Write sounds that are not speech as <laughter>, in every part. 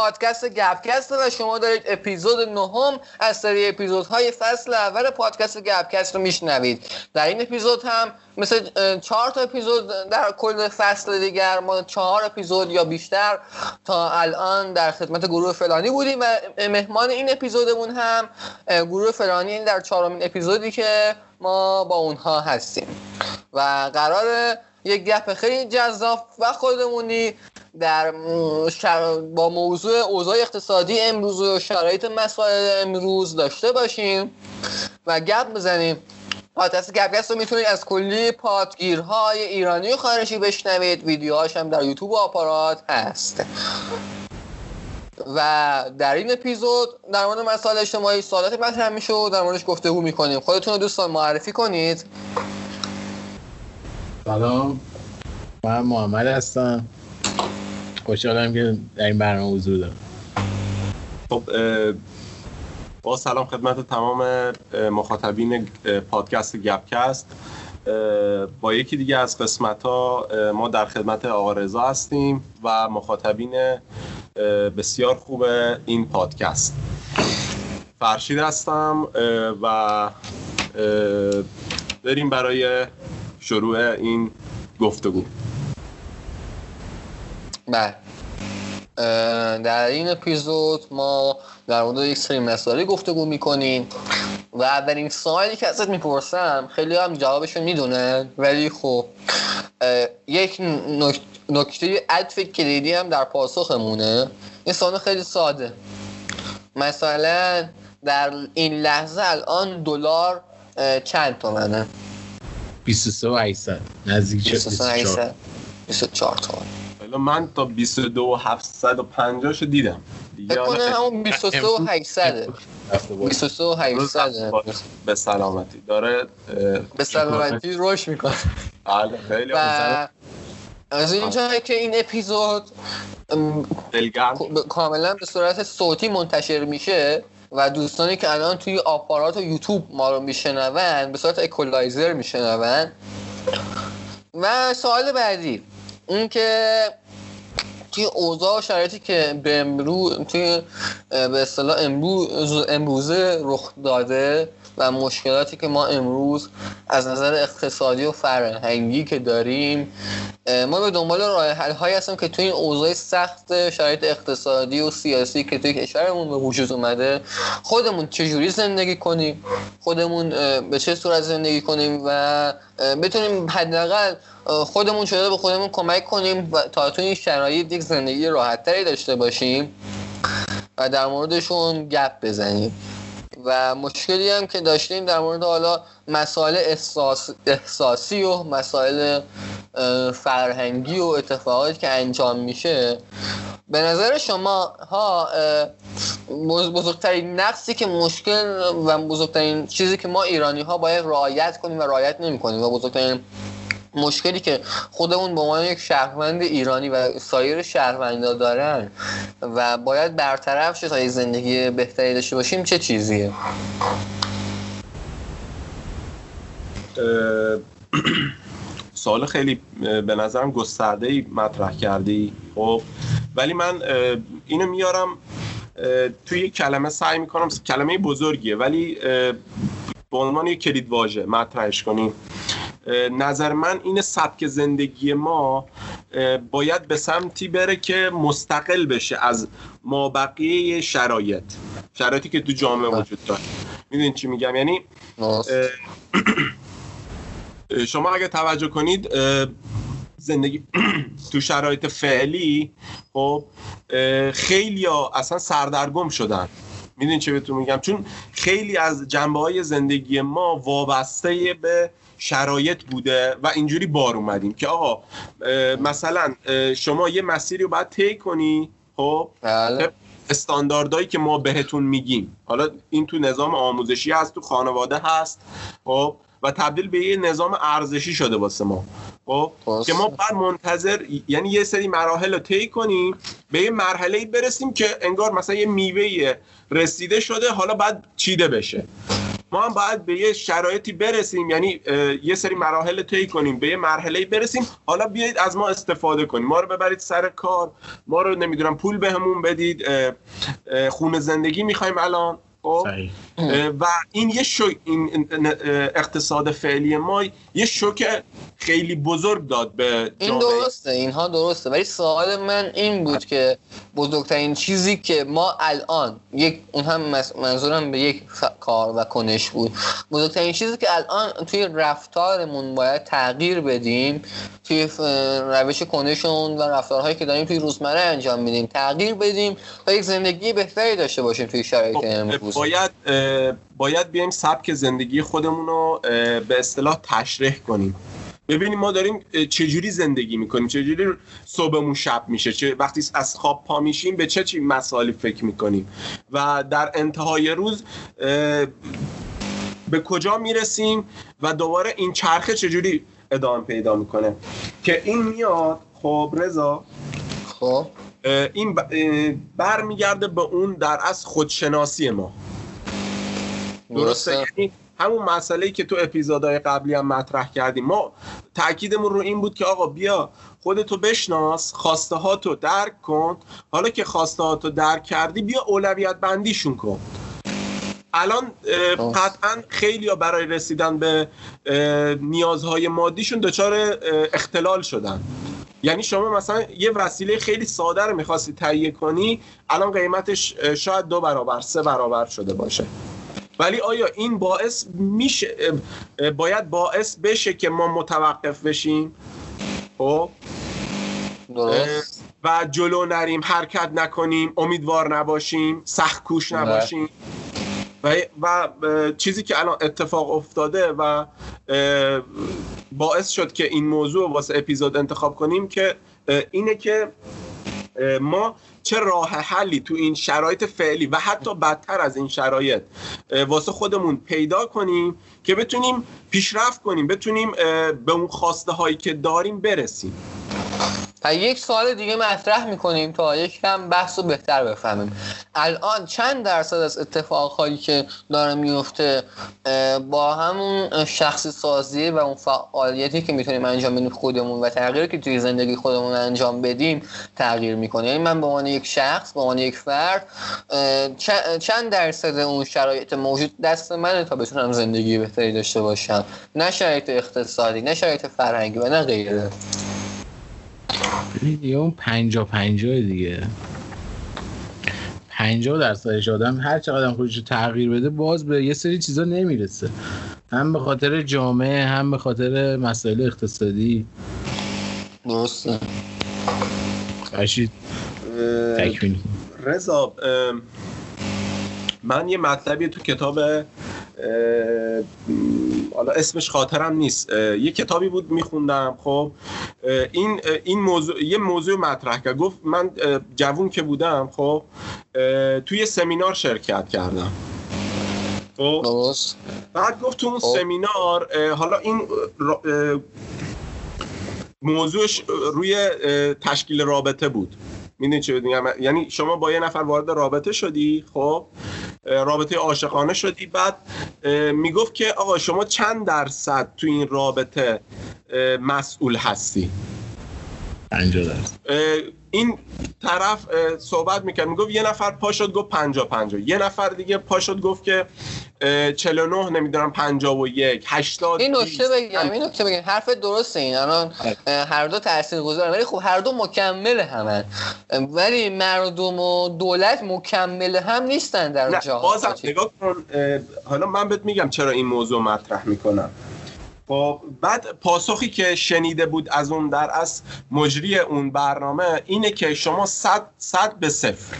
پادکست گپکست و شما دارید اپیزود نهم از سری اپیزودهای فصل اول پادکست گپکست رو میشنوید. در این اپیزود هم مثل چهار تا اپیزود در کل فصل دیگر ما چهار اپیزود یا بیشتر تا الان در خدمت گروه فلانی بودیم و مهمان این اپیزودمون هم گروه فلانی در چهارمین اپیزودی که ما با اونها هستیم. و قرار یک گپ خیلی جذاب و خودمونی در با موضوع اوضاع اقتصادی امروز و شرایط مسائل امروز داشته باشیم و گپ بزنیم. پادکست گپگست رو می‌تونید از کلی پادگیرهای ایرانی و خارجی بشنوید. ویدیوهاش هم در یوتیوب و آپارات هست. و در این اپیزود در مورد مسائل اجتماعی سوالات مطرح میشه و در موردش گفتگو می‌کنیم. خودتون رو دوستان معرفی کنید. سلام. من محمد هستم. خوشحالم که در این برنامه حضور دارم. خب با سلام خدمت تمام مخاطبین پادکست گپکست. با یکی دیگه از قسمت ها ما در خدمت آقا رضا هستیم و مخاطبین بسیار خوب این پادکست. فرشید هستم و بریم برای شروع این گفتگو. بله. در این اپیزود ما در مورد یک سری مسائلی گفتگو می‌کنیم و اولین سوالی که ازت می‌پرسم خیلی هم جوابشون می‌دونن ولی خب یک نکته عطف کلیدی هم در پاسخمونه. این سوال خیلی ساده. مثلا در این لحظه الان دلار چند تومنه؟ 23 و 800 نزدیک 24 24 تومن. من تا 22 750 شو دیدم. کنم همون 23 و 800 23 و 800 به سلامتی. داره به سلامتی روش می‌کنه. بله خیلی از اینجا که این اپیزود کاملا به صورت صوتی منتشر میشه و دوستانی که الان توی آپارات و یوتیوب ما رو میشنون به صورت اکولایزر میشنون. و سوال بعدی. اون که توی اوضاع و شرایطی که به امروز توی به اصطلاح امروز امروزه رخ داده و مشکلاتی که ما امروز از نظر اقتصادی و فرهنگی که داریم ما به دنبال راه حل هایی هستیم که توی این اوضاع سخت شرایط اقتصادی و سیاسی که توی کشورمون به وجود اومده خودمون چجوری زندگی کنیم خودمون به چه صورت زندگی کنیم و بتونیم حداقل خودمون شده به خودمون کمک کنیم و تا تو این شرایط یک زندگی راحتتری داشته باشیم و در موردشون گپ بزنیم. و مشکلی هم که داشتیم در مورد حالا مسائل احساس، احساسی و مسائل فرهنگی و اتفاقاتی که انجام میشه به نظر شما ها بزرگترین نقصی که مشکل و بزرگترین چیزی که ما ایرانی ها باید رعایت کنیم و رعایت نمی کنیم و بزرگترین مشکلی که خودمون به عنوان یک شهروند ایرانی و سایر شهروندا دارن و باید برطرف شه تا زندگی بهتری داشته باشیم چه چیزیه؟ <clears throat> سوال خیلی به نظرم گسترده ای مطرح کردی خب؟ ولی من اینو میارم توی یک کلمه سعی می‌کنم کلمه بزرگیه ولی به عنوان یک کلید واژه مطرحش کنیم نظر من این سبک زندگی ما باید به سمتی بره که مستقل بشه از ما بقیه شرایط شرایطی که تو جامعه بله. وجود داره. می‌دونید چی میگم؟ یعنی <clears throat> شما اگه توجه کنید زندگی <clears throat> تو شرایط فعلی خب خیلی ها اصلا سردرگم شدن. می‌دونی چه بهتون میگم؟ چون خیلی از جنبه های زندگی ما وابسته به شرایط بوده و اینجوری بار اومدیم که آقا مثلا شما یه مسیری رو باید طی کنی خب؟ بله. استانداردهایی که ما بهتون میگیم. حالا این تو نظام آموزشی هست تو خانواده هست خب؟ و تبدیل به یه نظام ارزشی شده واسه ما خب؟ که ما بعد منتظر یعنی یه سری مراحل رو طی کنیم به یه مرحله برسیم که انگار مثلا یه میوه رسیده شده حالا بعد چیده بشه. ما هم باید به یه شرایطی برسیم یعنی یه سری مراحل طی کنیم به یه مرحله برسیم. حالا بیایید از ما استفاده کنیم. ما رو ببرید سر کار. ما رو نمی‌دونم پول بهمون بدید. خونه زندگی می‌خوایم الان. خب؟ و این یه شو این اقتصاد فعلی ما یه شوک خیلی بزرگ داد به این درسته اینها درسته. ولی سوال من این بود که بزرگترین چیزی که ما الان یک اون هم منظورم به یک کار و کنش بود. بزرگترین چیزی که الان توی رفتارمون باید تغییر بدیم توی روش کنشمون و رفتارهایی که داریم توی روزمره انجام میدیم تغییر بدیم تا یک زندگی بهتری داشته باشیم توی شرایط خب، امروز. باید باید بیایم سبک زندگی خودمون رو به اصطلاح تشریح کنیم. ببینیم ما داریم چجوری زندگی می‌کنیم چجوری صبحمون شب میشه چه وقتی از خواب پا میشیم به چه چی مسائلی فکر می‌کنیم. و در انتهای روز به کجا می‌رسیم و دوباره این چرخه چجوری ادامه پیدا می‌کنه. که این میاد خب رضا. خب. این برمیگرده به اون در از خودشناسی ما. درسته. یعنی همون مسئله که تو اپیزودهای قبلی هم مطرح کردیم. ما تاکیدمون رو این بود که آقا بیا خودتو بشناس خواسته هاتو درک کن. حالا که خواسته هاتو درک کردی بیا اولویت بندیشون کن. الان قطعا خیلی ها برای رسیدن به نیازهای مادیشون دچار اختلال شدن. یعنی شما مثلا یه وسیله خیلی ساده رو می‌خواستی تهیه کنی الان قیمتش شاید دو برابر سه برابر شده باشه. ولی آیا این باعث میشه باید باعث بشه که ما متوقف بشیم؟ خب؟ و جلو نریم حرکت نکنیم امیدوار نباشیم سخت کوش نباشیم. و, و چیزی که الان اتفاق افتاده و باعث شد که این موضوع واسه اپیزود انتخاب کنیم که اینه که ما چه راه حلی تو این شرایط فعلی و حتی بدتر از این شرایط واسه خودمون پیدا کنیم که بتونیم پیشرفت کنیم بتونیم به اون خواسته هایی که داریم برسیم. و یک سوال دیگه مطرح می‌کنیم تا یک کم بحث رو بهتر بفهمیم. الان چند درصد از اتفاقهایی که داره میفته با همون شخصی سازی و اون فعالیتی که می‌تونیم انجام بدیم خودمون و تغییری که توی زندگی خودمون انجام بدیم تغییر می‌کنه. یعنی من به عنوان یک شخص به عنوان یک فرد چند درصد اون شرایط موجود دست منه تا بتونم زندگی بهتری داشته باشم. نه شرایط اقتصادی نه شرایط فرهنگی و نه غیره. دیگه اون پنجا پنجا دیگه. پنجا درصدش آدم هر چقدر خودش رو تغییر بده باز به یه سری چیزا نمی‌رسه. هم به خاطر جامعه هم به خاطر مسائل اقتصادی. درسته. تکمیل. رضا من یه مطلبی تو کتاب حالا اسمش خاطرم نیست. یه کتابی بود میخوندم خب. این این موضوع یه موضوع مطرح کرد. گفت من جوون که بودم خب توی سمینار شرکت کردم. خب. بعد گفت تو اون خب. سمینار حالا این موضوعش روی تشکیل رابطه بود. می‌دونی چه یعنی شما با یه نفر وارد رابطه شدی خب. رابطه عاشقانه شدی. بعد می‌گفت که آقا شما چند درصد تو این رابطه مسئول هستی؟ 50 درصد. این طرف صحبت می‌کرد می‌گفت یه نفر پا شد گفت 50 50 یه نفر دیگه پا شد گفت که 49 نمی‌دونم 51 80 این نکته بگم این نکته بگم. حرف درسته این. الان آره. هر دو تاثیرگذارن. ولی خب هر دو مکمل همن. ولی مردم و دولت مکمل هم نیستن در جهان. بازم نگاه کن. حالا من بهت میگم چرا این موضوع مطرح می‌کنم. خب بعد پاسخی که شنیده بود از اون در از مجری اون برنامه اینه که شما صد, صد به صفر.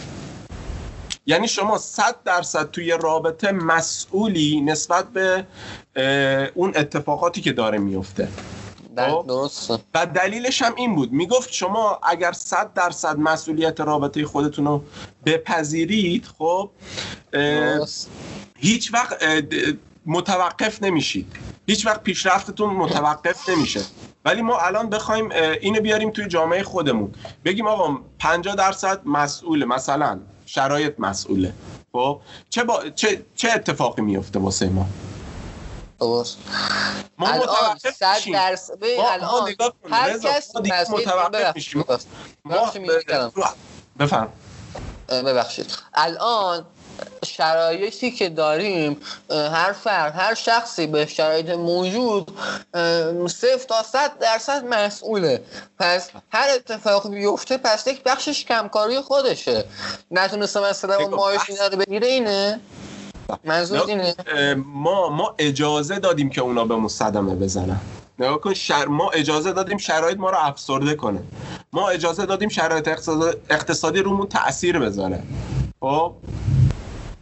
یعنی شما صد درصد توی رابطه مسئولی نسبت به اون اتفاقاتی که داره میفته. خب؟ درست و دلیلش هم این بود. می‌گفت شما اگر صد درصد مسئولیت رابطه خودتون رو بپذیرید خب هیچ وقت متوقف نمیشید. هیچ وقت پیشرفتتون متوقف نمیشه. ولی ما الان بخوایم اینو بیاریم توی جامعه خودمون. بگیم آقا 50 درصد مسئوله. مثلا شرایط مسئوله. خب؟ چه, با... چه چه اتفاقی میفته واسه ما؟ درست. ما متوقف صد درصد الان هر کس مسئول- متوقف میشیم. ما. بفهم ببخشید. الان شرایطی که داریم هر فرد هر شخصی به شرایط موجود صفر تا صد درصد مسئوله. پس هر اتفاقی بیفته پس یک بخشش کمکاری خودشه. نتونسته مثلا ماهش اینا رو بگیره اینه؟ منظور اینه؟ ما ما اجازه دادیم که اونا بهمون صدمه بزنن. نگاه کن شر... ما اجازه دادیم شرایط ما رو افسرده کنه. ما اجازه دادیم شرایط اقتصاد- اقتصادی رومون تاثیر بذاره. خب؟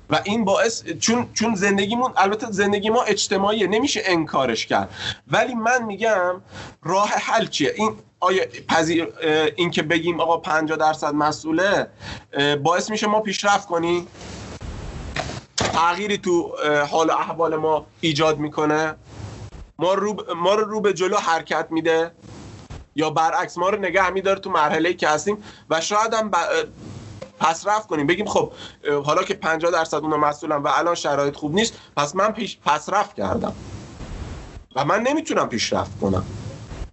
و این باعث چون چون زندگیمون البته زندگی ما اجتماعیه نمیشه انکارش کرد. ولی من میگم راه حل چیه؟ این آیا پذیر این که بگیم آقا 50 درصد مسئوله باعث میشه ما پیشرفت کنیم؟ تغییری تو حال و احوال ما ایجاد می‌کنه؟ ما رو ما رو به جلو حرکت میده؟ یا برعکس ما رو نگه میداره تو مرحله که هستیم؟ و شاید هم ب- پس کنیم. بگیم خب حالا که 50 درصد اونا مسئولن و الان شرایط خوب نیست پس من پیش پس رفت کردم. و من نمی‌تونم پیشرفت کنم.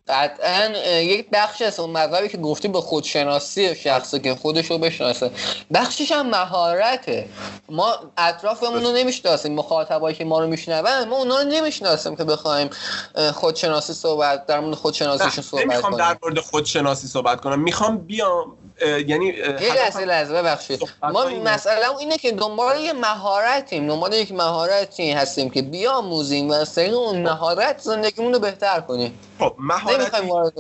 قطعا یک بخشی از اون مذهبی که گفتی به خودشناسی شخصی که خودش رو بشناسه. بخشش هم مهارته. ما اطرافمون رو نمی‌شناسیم مخاطبایی که ما رو میشنون ما اونا رو نمی‌شناسیم که بخوایم خودشناسی صحبت در مورد خودشناسیشون صحبت نمی‌خوام کنیم. در مورد خودشناسی صحبت کنم. می‌خوام بیام یعنی یه لحظه لحظه ببخشید. ما. مسئله اینه که دنبال یه مهارتیم دنبال یک مهارتی هستیم که بیاموزیم و از طریق اون مهارت زندگیمون رو بهتر کنیم. خب مهارتی نمی‌خوایم وارد.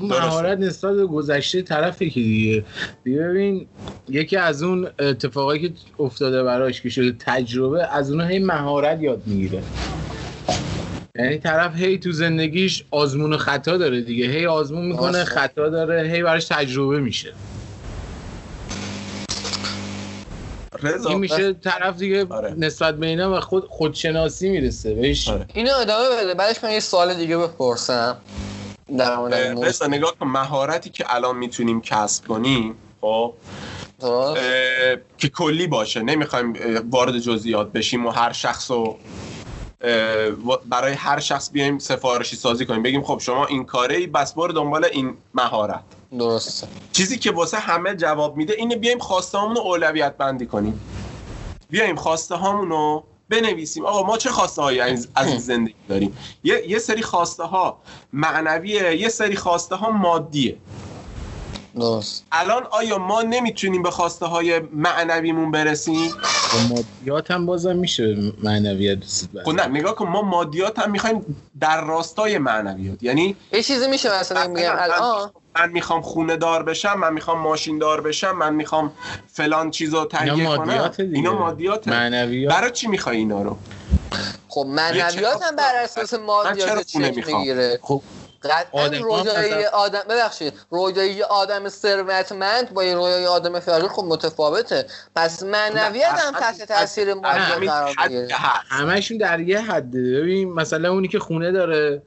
مهارت نسبت به گذشته طرفی که دیگه. دیگه ببین یکی از اون اتفاقایی که افتاده براش که شده تجربه از اونها هی مهارت یاد می‌گیره. یعنی طرف هی تو زندگیش آزمون و خطا داره دیگه. هی آزمون می‌کنه. خطا داره هی براش تجربه میشه. رضا این میشه طرف دیگه آره. نسبت به اینا و خود خودشناسی می‌رسه. بهش آره. اینو ادامه بده. بعدش من یه سوال دیگه بپرسم. رضا نگاه کن مهارتی که الان می‌تونیم کسب کنیم خب؟ درست؟ که کلی باشه نمی‌خوایم وارد جزئیات بشیم و هر شخص رو برای هر شخص بیایم سفارشی سازی کنیم. بگیم خب شما این کاره ای بس برو دنبال این مهارت. درسته. چیزی که واسه همه جواب میده اینه بیایم خواسته رو اولویت بندی کنیم. بیایم خواسته رو بنویسیم. آقا ما چه خواسته هایی از زندگی داریم؟ یه, یه سری خواسته ها معنویه یه سری خواسته ها مادیه. درست. الان آیا ما نمی‌تونیم به خواسته های معنویمون برسیم؟ مادیات هم بازم میشه رسید خب نه نگاه کن ما مادیات هم می‌خوایم در راستای معنویات. یعنی یه چیزی میشه مثلا میگم الان. من می‌خوام خونه دار بشم من می‌خوام ماشین دار بشم من می‌خوام فلان چیزو تهیه کنم. اینا مادیات. معنویات. برای چی می‌خوای اینا رو؟ خب معنویات هم بر اساس چرا مادیات خونه می‌خوام؟ می‌گیره؟ خب قطعا رویای آدم ببخشید رویای آدم ثروتمند با یه رویای آدم فقیر خب متفاوته. پس معنویت هم تحت تاثیر همین قرار حد می‌گیره. همشون در یه حده. ببین مثلا اونی که خونه داره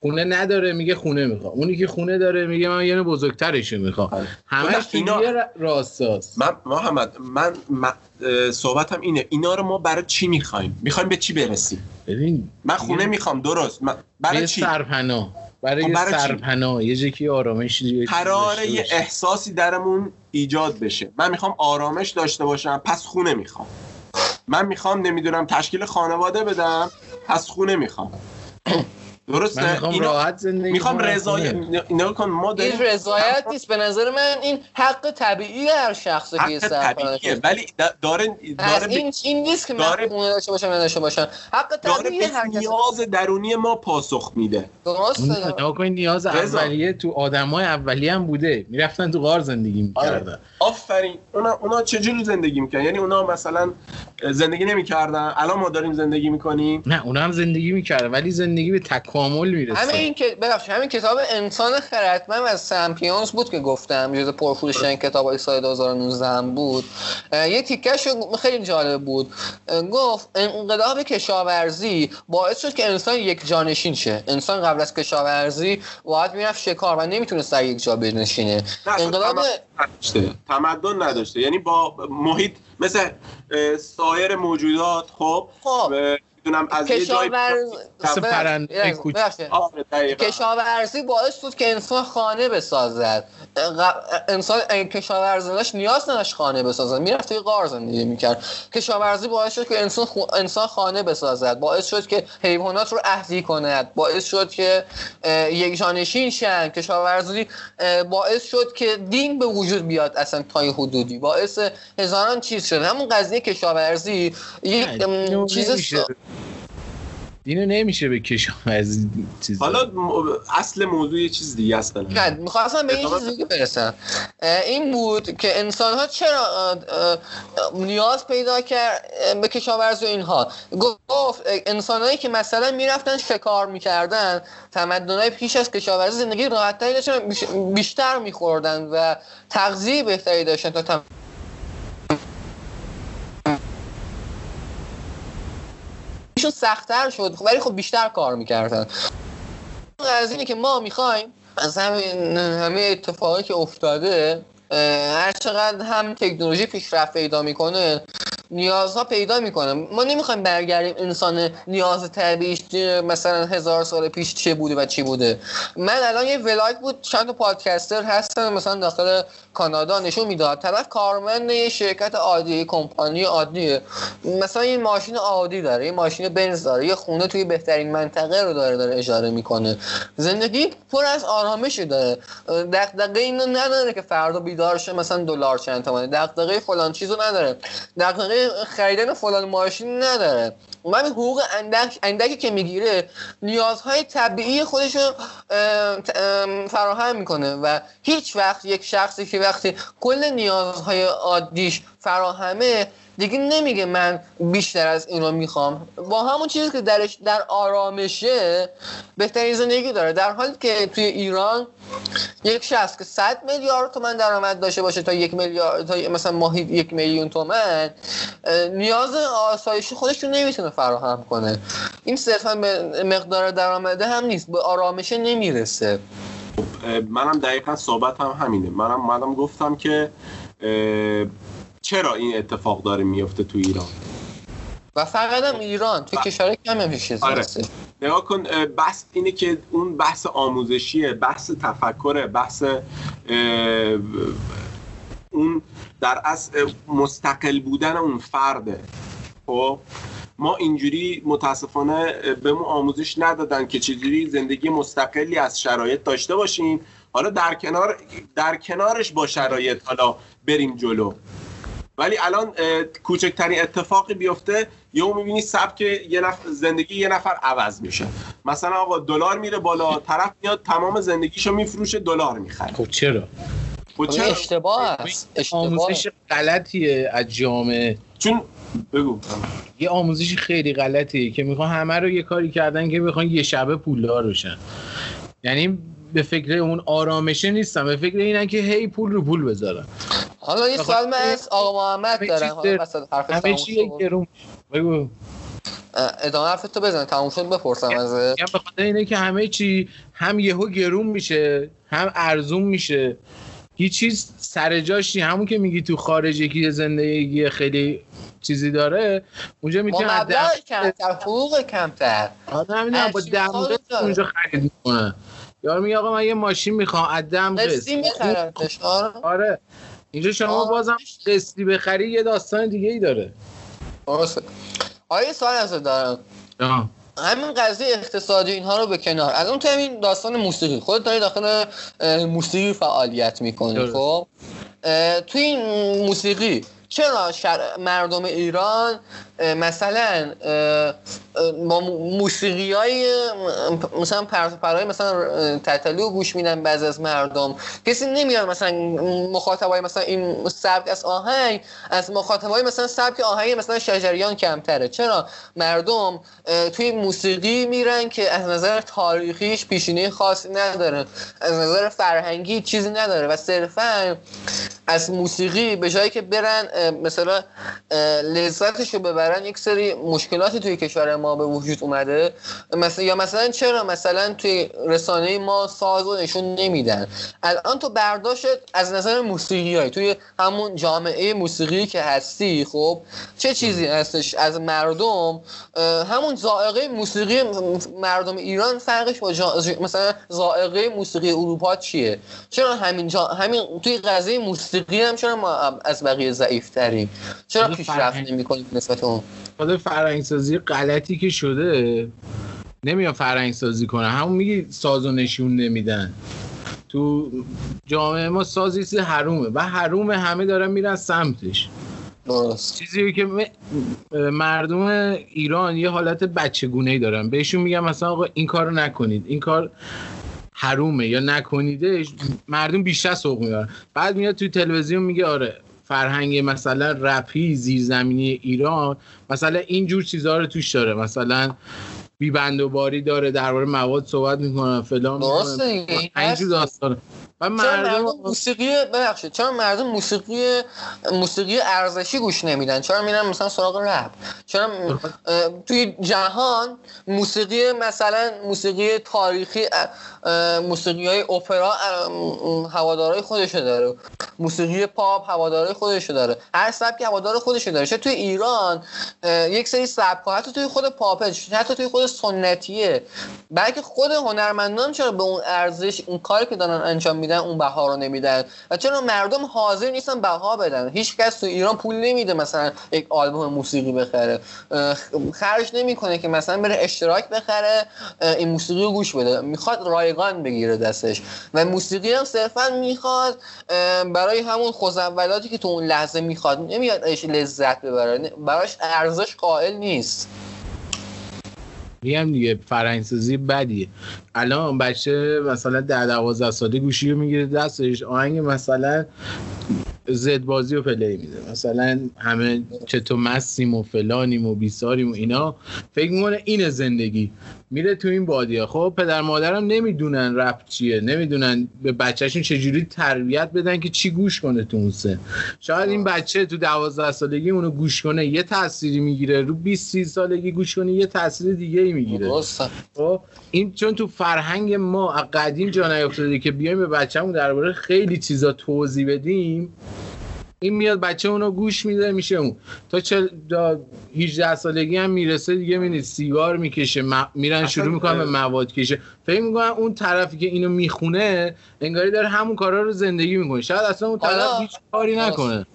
خونه نداره میگه خونه می‌خوام. اونی که خونه داره میگه من یه آره. بزرگترشو می‌خوام. همش تو اینا- راستاست. من محمد من, من صحبتم اینه. اینا رو ما برای چی می‌خوایم؟ می‌خوایم به چی برسیم؟ ببین من خونه می‌خوام درست. من برای برای چی؟ سرپناه. برای خب برای؟ سرپناه یه یه آرامش قراره داشته یه. احساسی درمون ایجاد بشه من می‌خوام آرامش داشته باشم پس خونه می‌خوام من می‌خوام نمی‌دونم تشکیل خانواده بدم پس خونه می‌خوام درسته؟ من می‌خوام اینا- راحت زندگی می‌خوام رضایت خونه. اینا کن ما این داریم رضایت نیست. به نظر من این حق طبیعی هر شخصه که طبیعیه. ولی داره داره این این نیست که من داره- خونه داشته باشم نداشته باشم. حق طبیعی هر نیاز درونی ما پاسخ میده. درسته. نگاه کن نیاز. اولیه تو آدمای اولیه هم بوده. می‌رفتن تو غار زندگی می‌کردن. آره. آفرین. اونا اونا چجوری زندگی می‌کنن یعنی اونا مثلا زندگی نمی‌کردن. الان ما داریم زندگی می‌کنیم. نه اونا هم زندگی می‌کردن ولی زندگی به تکامل می‌رسه. همین که ببخشید همین کتاب انسان خردمند از سمپیونز بود که گفتم جز پرفروشترین کتابای سال 2019 هم بود. یه تیکش خیلی جالب بود. گفت انقلاب کشاورزی باعث شد که انسان یک جانشین شه. انسان قبل از کشاورزی باید می‌رفت شکار و نمی‌تونست در یک جا بنشینه. انقلاب تمدن نداشته. یعنی با محیط مثل سایر موجودات خب خب. می‌دونم از یه کشاورز ببخشید. آره. کشاورزی باعث بود که انسان خانه بسازد. انسان داشت نیاز نداشت خانه بسازد. می‌رفت توی غار زندگی می‌کرد. کشاورزی باعث شد که انسان, خو- انسان خانه بسازد. باعث شد که حیوانات رو اهلی کند. باعث شد که یک جانشین شن. کشاورزی باعث شد که دین به وجود بیاد اصلا تا یه حدودی. باعث هزاران چیز شد. همون قضیه کشاورزی یک چیز اینو نمیشه به کشاورزی چیز حالا اصل موضوع یه چیز دیگه است. نه می‌خواستم به این چیز دیگه برسم. این بود که انسان ها چرا نیاز پیدا کرد به کشاورزی و اینها. گفت انسان که مثلا می‌رفتن شکار می‌کردن تمدن های پیش از کشاورزی زندگی راحتتری داشتن بیش- بیشتر میخوردن و تغذیه بهتری داشتن تا ایشون سختتر شد. ولی خب بیشتر کار می‌کردن. از اینه که ما می‌خوایم از همین همه اتفاقی که افتاده هر چقدر هم تکنولوژی پیشرفت پیدا می‌کنه نیازها پیدا می‌کنه. ما نمی‌خوایم برگردیم انسان نیاز طبیعیش مثلا هزار سال پیش چه بوده و چی بوده. من الان یه ولاگ بود چند تا پادکستر هستن مثلا داخل کانادا نشون می‌داد. طرف کارمند یه شرکت عادی کمپانی عادیه مثلا یه ماشین عادی داره یه ماشین بنز داره یه خونه توی بهترین منطقه رو داره داره اجاره می‌کنه. زندگی پر از آرامشی داره. دغدغه اینو نداره که فردا بیدار شه مثلا دلار چند تومنه. دغدغه فلان چیزو نداره. دغدغه خریدن فلان ماشین نداره. من حقوق اندک اندکی که می‌گیره نیازهای طبیعی خودش رو فراهم می‌کنه و هیچ وقت یک شخصی که وقتی کل نیازهای عادیش فراهمه دیگه نمیگه من بیشتر از این رو می‌خوام. با همون چیزی که درش در آرامشه بهترین زندگی داره. در حالی که توی ایران یک شخص که 100 میلیارد تومن درآمد داشته باشه تا یک میلیارد تا مثلا ماهی یک میلیون تومن نیاز آسایشی خودش رو نمی‌تونه فراهم کنه. این صرفا به مقدار درآمده هم نیست به آرامشه نمی‌رسه. اه، منم دقیقا صحبت هم همینه. منم اومدم گفتم که چرا این اتفاق داره میفته تو ایران؟ و فقط هم ایران توی کشور کم هم چیزی آره. نگاه کن بحث اینه که اون بحث آموزشیه بحث تفکره بحث اون در از مستقل بودن اون فرده. خب ما اینجوری متاسفانه به ما آموزش ندادن که چجوری زندگی مستقلی از شرایط داشته باشیم. حالا در کنار در کنارش با شرایط حالا بریم جلو. ولی الان کوچکترین اتفاقی بیفته یهو می‌بینی سبک یه نفر زندگی یه نفر عوض میشه. مثلا آقا دلار میره بالا طرف میاد تمام زندگیشو میفروشه دلار می‌خره. خب چرا؟ خب خب چرا؟ اشتباه است. آموزش غلطیه از جامعه. چون بگو. یه آموزش خیلی غلطیه که می‌خوان همه رو یه کاری کردن که بخوان یه شبه پولدار بشن. یعنی به فکر اون آرامشه نیستم به فکر اینن که هی پول رو پول بذارن. حالا یه سوال من از آقا محمد دارم. وسط حرف همه چی. گرون بگو. اه، ادامه حرف تو بزن. تموم شد بپرسم ازت. میگم به خاطر اینه که همه چی هم یهو گرون میشه هم ارزون میشه. هیچ چیز سر جاش نی. همون که میگی تو خارج یکی زندگی خیلی چیزی داره اونجا با می‌تونه مبلغ کمتر حقوق کمتر. نمی‌دونم با هرچی دم می‌خواد قسط داره. اونجا خرید می‌کنه. یارو میگه آقا من یه ماشین می‌خوام از دم قسط قسطی میخرنش آره. اینجا شما. بازم قسطی بخری یه داستان دیگه ای داره. آره یه سوال ازت دارم. آه. همین قضیه اقتصادی اینها رو به کنار. الان تو همین داستان موسیقی. خودت داری داخل موسیقی فعالیت می‌کنی. خب؟ توی این موسیقی چرا شر... مردم ایران مثلا با موسیقی های مثلا پرهای مثلا تتلو گوش میدن بعضی از مردم. کسی نمیاد مثلا مخاطبای مثلا این سبک از آهنگ از مخاطبای مثلا سبک آهنگ مثلا شجریان کمتره. چرا؟ مردم توی موسیقی میرن که از نظر تاریخیش پیشینه خاصی نداره. از نظر فرهنگی چیزی نداره و صرفا از موسیقی به جایی که برن مثلا اه، لذتش ببرن یک سری مشکلاتی توی کشور ما به وجود اومده. مثلا یا مثلا چرا؟ مثلا توی رسانه ما ساز رو نشون نمیدن. الان تو برداشت از نظر موسیقی های توی همون جامعه موسیقی که هستی خب چه چیزی هستش؟ از مردم همون ذائقه موسیقی مردم ایران فرقش با جا... مثلا ذائقه موسیقی اروپا چیه؟ چرا همین جا... همین توی قضیه موسیقی هم چرا ما از بقیه ضعیف تریم چرا حالا پیشرفت نمی کنیم نسبت اون؟ خود فرهنگسازی غلطی که شده نمیان فرهنگسازی کنن. همون میگی سازو نشون نمیدن. تو جامعه ما سازی چیز حرومه و حرومه همه دارن میرن سمتش. درست. چیزی که مردم ایران یه حالت بچگونه ای دارن. بهشون میگم مثلا آقا این کارو نکنید. این کار حرومه یا نکنیدش مردم بیشتر سوق می‌برن. بعد میاد توی تلویزیون میگه آره فرهنگ مثلا رپی زیرزمینی ایران مثلا این جور چیزها رو توش داره. مثلا بی بند و باری داره درباره مواد صحبت می‌کنه فلان می‌کنه. اینجور داستانه. و چرا مردم موسیقی ببخشید چرا مردم موسیقی موسیقی ارزشی گوش نمیدن؟ چرا میرن مثلا سراغ رپ؟ چرا م- توی جهان موسیقی مثلا موسیقی تاریخی موسیقی های اپرا هوادارای خودشو داره. موسیقی پاپ هوادارای خودشو داره. هر سبکی هوادار خودشو داره. چه توی ایران یک سری سبک حتی توی خود پاپه حتی توی خود سنتیه. بلکه خود هنرمندان چرا به اون ارزش اون کاری که دارن انجام میدن اون بها رو نمیدن. و چرا مردم حاضر نیستن بها بدن؟ هیچ کس تو ایران پول نمیده مثلا یک آلبوم موسیقی بخره. خرج نمی‌کنه که مثلا بره اشتراک بخره این موسیقی رو گوش بده. می‌خواد رایگان بگیره دستش. و موسیقی هم صرفا می‌خواد برای همون خوزولاتی که تو اون لحظه می‌خواد. نمیاد ازش لذت ببره. براش ارزش قائل نیست. میگم دیگه فرهنگسازی بدیه. الان بچه مثلا در دوازده ساله گوشی رو می‌گیره دستش آهنگ مثلا زد بازی رو پلی میده. مثلا همه چطور مستیم و فلانیم و بیساریم و اینا فکر می‌کنه اینه زندگی. میره تو این بادیه. خب پدر مادرم نمی‌دونن رپ چیه نمی‌دونن به بچهشون چجوری تربیت بدن که چی گوش کنه تو اون سن. شاید این بچه تو دوازده سالگی اونو گوش کنه یه تأثیری می‌گیره. رو 20 30 سالگی گوش کنه یه تأثیر دیگه ای می‌گیره خب این چون تو فرهنگ ما از قدیم جا نیافتاده که بیایم به بچه‌مون درباره خیلی چیزا توضیح بدیم این میاد بچه اونو گوش میده میشه اون. تا چل تا 18 سالگی هم می‌رسه دیگه می‌بینید سیگار می‌کشه م- میرن شروع می‌کنن به مواد کشه. فکر می‌کنن اون طرفی که اینو می‌خونه انگاری داره همون کارا رو زندگی می‌کنه. شاید اصلا اون طرف هیچ کاری نکنه.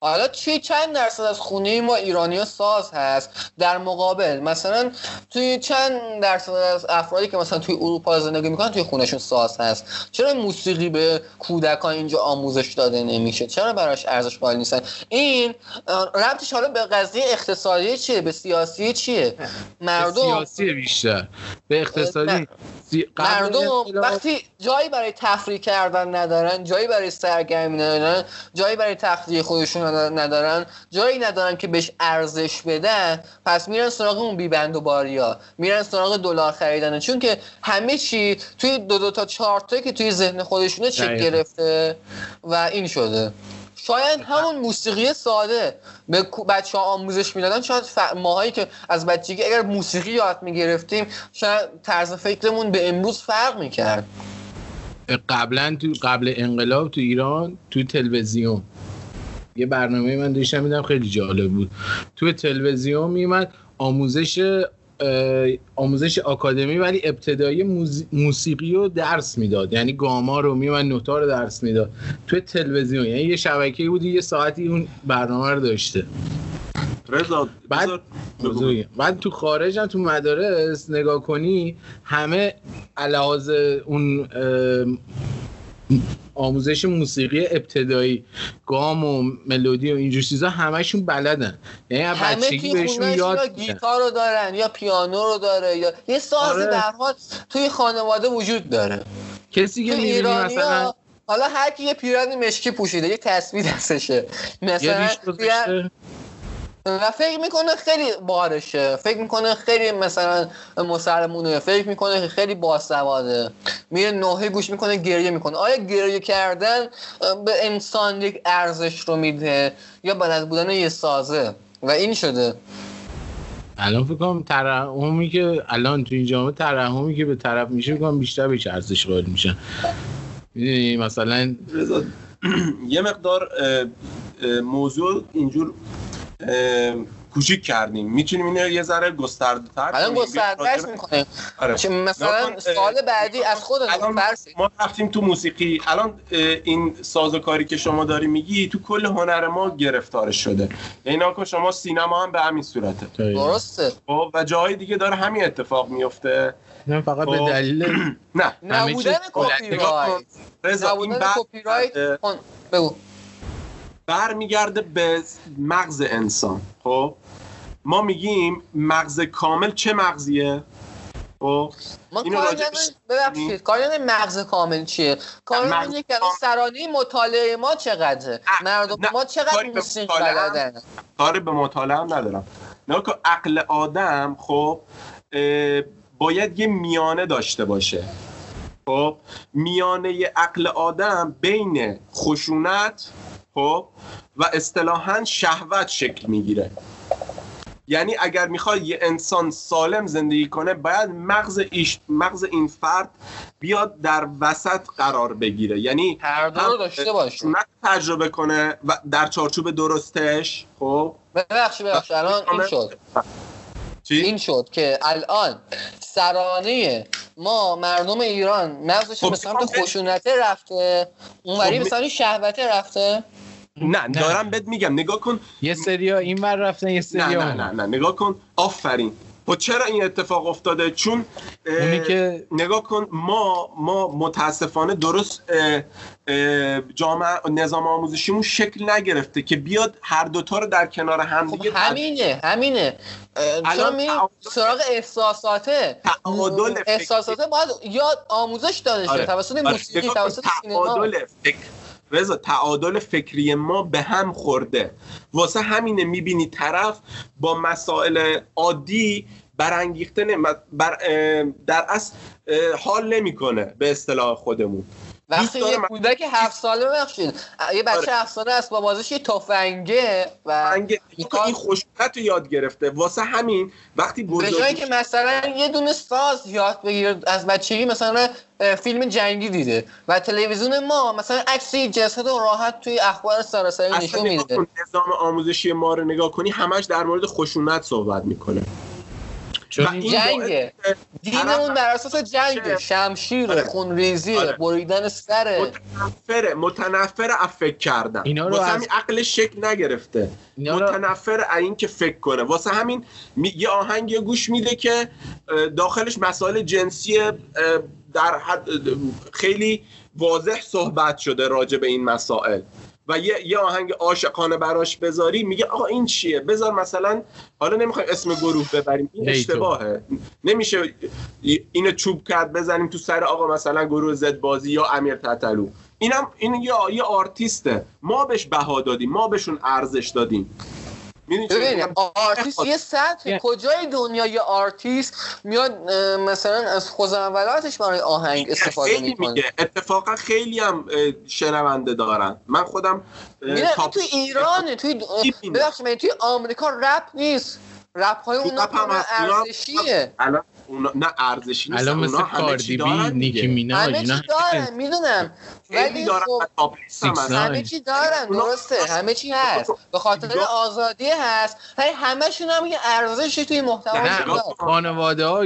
حالا چی چند درصد از خونه ما ایرانی ساز هست؟ در مقابل مثلا توی چند درصد از افرادی که مثلا توی اروپا زندگی می‌کنن توی خونهشون ساز هست. چرا موسیقی به کودکان اینجا آموزش داده نمیشه؟ چرا براش ارزش قائل نیستن؟ این ربطش حالا به قضیه اقتصادی چیه؟ به سیاسی چیه؟ <laughs> مردم سیاسی بیشتر. به اقتصادی مردم وقتی جایی برای تفریح کردن ندارن جایی برای سرگرمی ندارن جایی برای تخلیه خودشون ندارن جایی ندارن که بهش ارزش بدن پس میرن سراغ اون بیبند و باریا. میرن سراغ دلار خریدن چون که همه چی توی دو دو تا چهار که توی ذهن خودشونه چک. گرفته و این شده. شاید همون موسیقی ساده به بچه ها آموزش می‌دادن. شاید ف... ماهایی که از بچگی اگر موسیقی یاد می‌گرفتیم شاید طرز فکرمون به امروز فرق می‌کرد. قبلا تو قبل انقلاب تو ایران تو تلویزیون. یه برنامه من داشتم میدم خیلی جالب بود. تو تلویزیون میومد آموزش آموزش آکادمی ولی ابتدایی موسیقی رو درس می‌داد. یعنی گاما رو میومد نوتا رو درس می‌داد. تو تلویزیون یعنی یه شبکه بود یه ساعتی اون برنامه رو داشته. رضا بعد. بعد تو خارج هم تو مدارس نگاه کنی همه علاوه اون آموزش موسیقی ابتدایی گام و ملودی و اینجور چیزا همشون بلدن. یعنی از همه بچگی بهشون یاد گیتار رو دارن یا پیانو رو داره یا یه سازی آره. در حال توی خانواده وجود داره. کسی که می‌بینی مثلا حالا هر کی یه پیرن مشکی پوشیده یه تسبیح دستشه. مثلا و فکر می‌کنه خیلی بارشه. فکر می‌کنه خیلی مثلا مسلمونه فکر می‌کنه که خیلی باسواده میره نوحه گوش می‌کنه گریه می‌کنه. آیا گریه کردن به انسان یک ارزش رو میده یا بلد بودن یه سازه؟ و این شده. الان فکر کنم ترحمی که الان تو این جامعه ترحمی که به طرف میشه فکر کنم بیشتر بهش ارزش قائل میشن. می‌دونی مثلا رضا، <clears throat> یه مقدار موضوع اینجور کوچیک کردیم. می‌تونیم اینو یه ذره گسترده تر الان گستردهش می‌کنه آره. مثلا سال بعدی از فرض ما رفتیم تو موسیقی. الان این سازوکاری که شما داری میگی تو کل هنر ما گرفتارش شده. یعنی نکن شما سینما هم به همین صورته. درسته. خب و جاهای دیگه داره همین اتفاق میفته. نه فقط به خب. دلیل <clears throat> نه. نبودن کپی رایت. نبودن کپی رایت. بگو. برمیگرده به مغز انسان. خب؟ ما میگیم مغز کامل چه مغزیه؟ خب؟ ما ببخشید کار مغز کامل چیه؟ کار اینه که سرانه مطالعه ما چقدره؟ مردم نه، ما چقدر موسیقی هم- بلدن کار به مطالعه هم ندارم. نه که عقل آدم خب باید یه میانه داشته باشه. خب میانه عقل آدم بین خشونت خب و اصطلاحا شهوت شکل می‌گیره. یعنی اگر می‌خواد یه انسان سالم زندگی کنه باید مغز, ایش مغز این فرد بیاد در وسط قرار بگیره. یعنی هر دو رو داشته باشه. تجربه کنه و در چارچوب درستش خب؟ ببخشید ببخشید. الان این شد. چی؟ این شد که الان سرانه ما مردم ایران مغزش خب، به سمت خشونته رفته اونوری خب، به سمت شهوته رفته. نه دارم بهت میگم نگاه کن. یه سریا این ور رفتن یه نه سریا نه اون نه نه نگاه کن. آفرین. خب چرا این اتفاق افتاده؟ چون اونی که نگاه کن ما ما متاسفانه درست اه، اه، جامعه نظام آموزشیمون شکل نگرفته که بیاد هر دوتا رو در کنار هم خب دیگه همینه همینه. چرا الان سراغ احساساته. تعادل احساساته باید یاد آموزش داده شه آره. توسط آره، موسیقی توسط سینما. تعادل فکر. رضا تعادل فکری ما به هم خورده. واسه همینه می‌بینی طرف با مسائل عادی برانگیخته بر در اصل حال نمی‌کنه به اصطلاح خودمون. وقتی یه من- کودک هفت ساله ببخشید. یه بچه آره. هفت ساله است با بازش یه تفنگه و می‌خواد- این خشونت رو یاد گرفته. واسه همین وقتی به جایی بزرگ که مثلا یه دونه ساز یاد بگیره از بچگی مثلا فیلم جنگی دیده و تلویزیون ما مثلا عکسی جسد و راحت توی اخبار سراسری نشون میده. نظام آموزشی ما رو نگاه کنی همش در مورد خشونت صحبت می‌کنه. چون جنگه. باعث دینمون بر اساس جنگ شمشیر آره. خونریزی آره. بریدن سر متنفره متنفر از فکر کردن. اینا رو واسه از- همین عقلش شکل نگرفته. متنفر از این که فکر کنه. واسه همین می... یه آهنگ یه گوش میده که داخلش مسائل جنسی در حد خیلی واضح صحبت شده راجع به این مسائل. و یه, یه آهنگ عاشقانه براش بذاری میگه آقا این چیه؟ بذار مثلا حالا نمی‌خوایم اسم گروه ببریم این. اشتباهه. نمیشه اینو چوب کرد بزنیم تو سر آقا مثلا گروه زد بازی یا امیر تتلو. اینم این یه یه آرتیسته. ما بهش بها دادیم ما بهشون ارزش دادیم. ببین؟ آرتیست یه سطح کجای دنیا یه آرتیست میاد مثلا از خوزنولاتش برای آهنگ استفاده خیلی می‌کنه میگه اتفاقا خیلی هم شنونده دارن من خودم اه، میره تاپ- توی ایرانه توی؟ ببخشید من توی آمریکا رپ نیست رپ های تو. اونا- ارزشیه الان اونا نه ارزشی نیست الان مثل همه چی کاردی دارن بی نیکی. میناژ همه چی دارن می‌دونم. ولی دارن خب. همه چی دارن درسته همه چی هست. به خاطر آزادی هست. ولی همشون هم یه ارزشی توی محتوا خانواده ها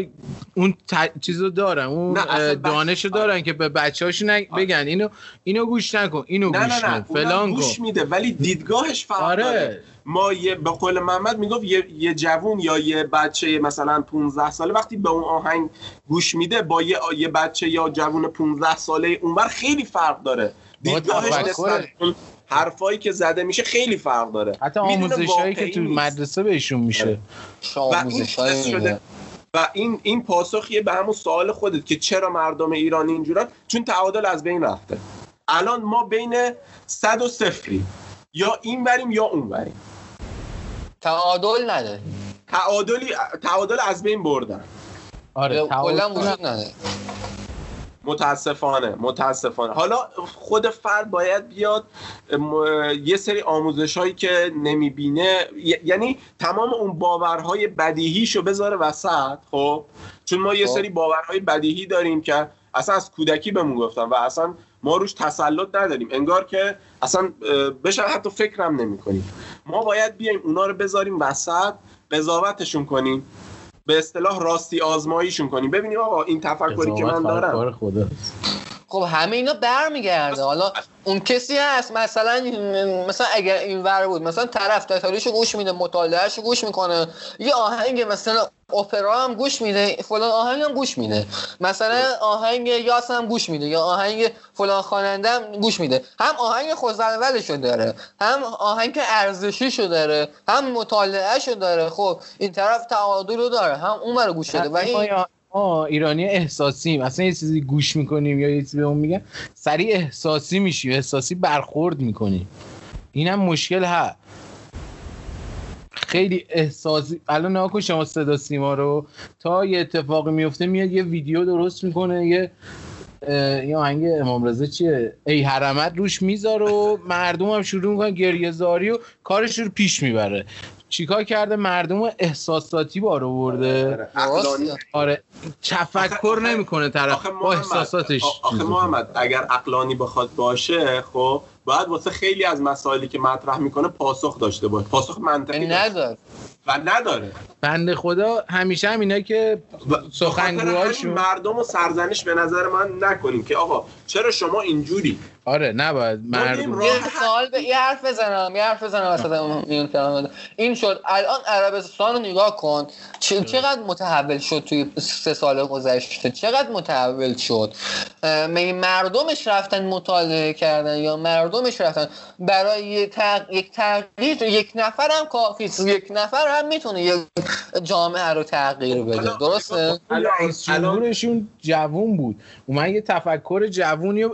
اون ت... چیزو دارن اون دانشو دارن که به بچه هاشون بگن اینو اینو گوش نکن اینو نه گوش نه نه کن فلان گوش کن میده ولی دیدگاهش فرق داره. آره ما یه به قول محمد می‌گفت یه, یه جوون یا یه بچه مثلا 15 ساله وقتی به اون آهنگ گوش میده با یه, یه بچه یا جوون 15 ساله اونور خیلی فرق داره. دیدگاهش. نسبت حرفایی که زده میشه خیلی فرق داره. حتی می‌دونه آموزش هایی که تو. مدرسه بهشون میشه. و این شده و این این پاسخیه به همون سوال خودت که چرا مردم ایران اینجورن؟ چون تعادل از بین رفته. الان ما بین صد و صفری. یا این بریم یا اون بریم تعادل نداره تعادلی تعادل از بین بردن. آره کلا تعادل وجود نداره. متاسفانه متاسفانه. حالا خود فرد باید بیاد یه سری آموزش هایی که نمی‌بینه یعنی تمام اون باورهای بدیهیشو بذاره وسط خب؟ چون ما یه خب. سری باورهای بدیهی داریم که اصلا از کودکی بهمون گفتن و اصلا ما روش تسلط نداریم. انگار که اصلا بشن حتی فکرم نمی کنیم ما باید بیایم اونا رو بذاریم وسط قضاوتشون کنیم. به اصطلاح راستی آزماییشون کنیم. ببینیم آقا این تفکری که من دارم. خدا خب همه اینا برمیگرده. حالا اون کسی هست مثلا مثلا اگر این ور بود مثلا طرف تتاریشو گوش میده مطالعهشو گوش می‌کنه. یه آهنگ مثلا اپرا هم گوش میده فلان آهنگ هم گوش میده. مثلا آهنگ یاس هم گوش میده یا آهنگ فلان خواننده هم گوش میده. هم آهنگ خوزولولشو داره هم آهنگ ارزشیشو داره هم مطالعهشو داره. خب این طرف تعادل رو داره هم اون رو گوش بده و این ما ایرانی احساسیم. اصلا یه چیزی گوش می‌کنیم یا یه چیزی به اون میگن سریع احساسی میشیم احساسی برخورد می‌کنیم. اینم مشکل هست خیلی احساسی الان نگاه کن شما صدا سیما رو. تا یه اتفاقی میفته میاد یه ویدیو درست می‌کنه یه اه، یه آهنگ امام رضا چیه؟ ای حرمت روش می‌ذاره و مردم هم شروع می‌کنن گریه زاری و کارش رو پیش می‌بره. چیکار کرده؟ مردم رو احساساتی بار آورده. عقلانی. درسته. آره. تفکر نمی‌کنه طرف. آخه با احساساتش آخه محمد اگر عقلانی بخواد باشه خب باید واسه خیلی از مسائلی که مطرح می‌کنه پاسخ داشته باشه. پاسخ منطقی داشته. نداره. و نداره. بنده خدا همیشه هم اینا که و- سخنگوهاشون- مردم رو سرزنش به نظر من نکنیم که آقا چرا شما اینجوری آره نباید مردم یه سوال به یه حرف بزنم یه حرف بزنم وسط این کلام این شد. الان عربستان رو نگاه کن. چه- چقدر متحول شد توی سه سال گذشته؟ چقدر متحول شد؟ می مردمش رفتن مطالعه کردن یا مردمش رفتن؟ برای یه تغ... یک تغییر یک نفر هم کافی است. یک نفر هم می‌تونه یک جامعه رو تغییر بده. حالا- درسته؟ الان- جوون بود. اومد یه تفکر جوونی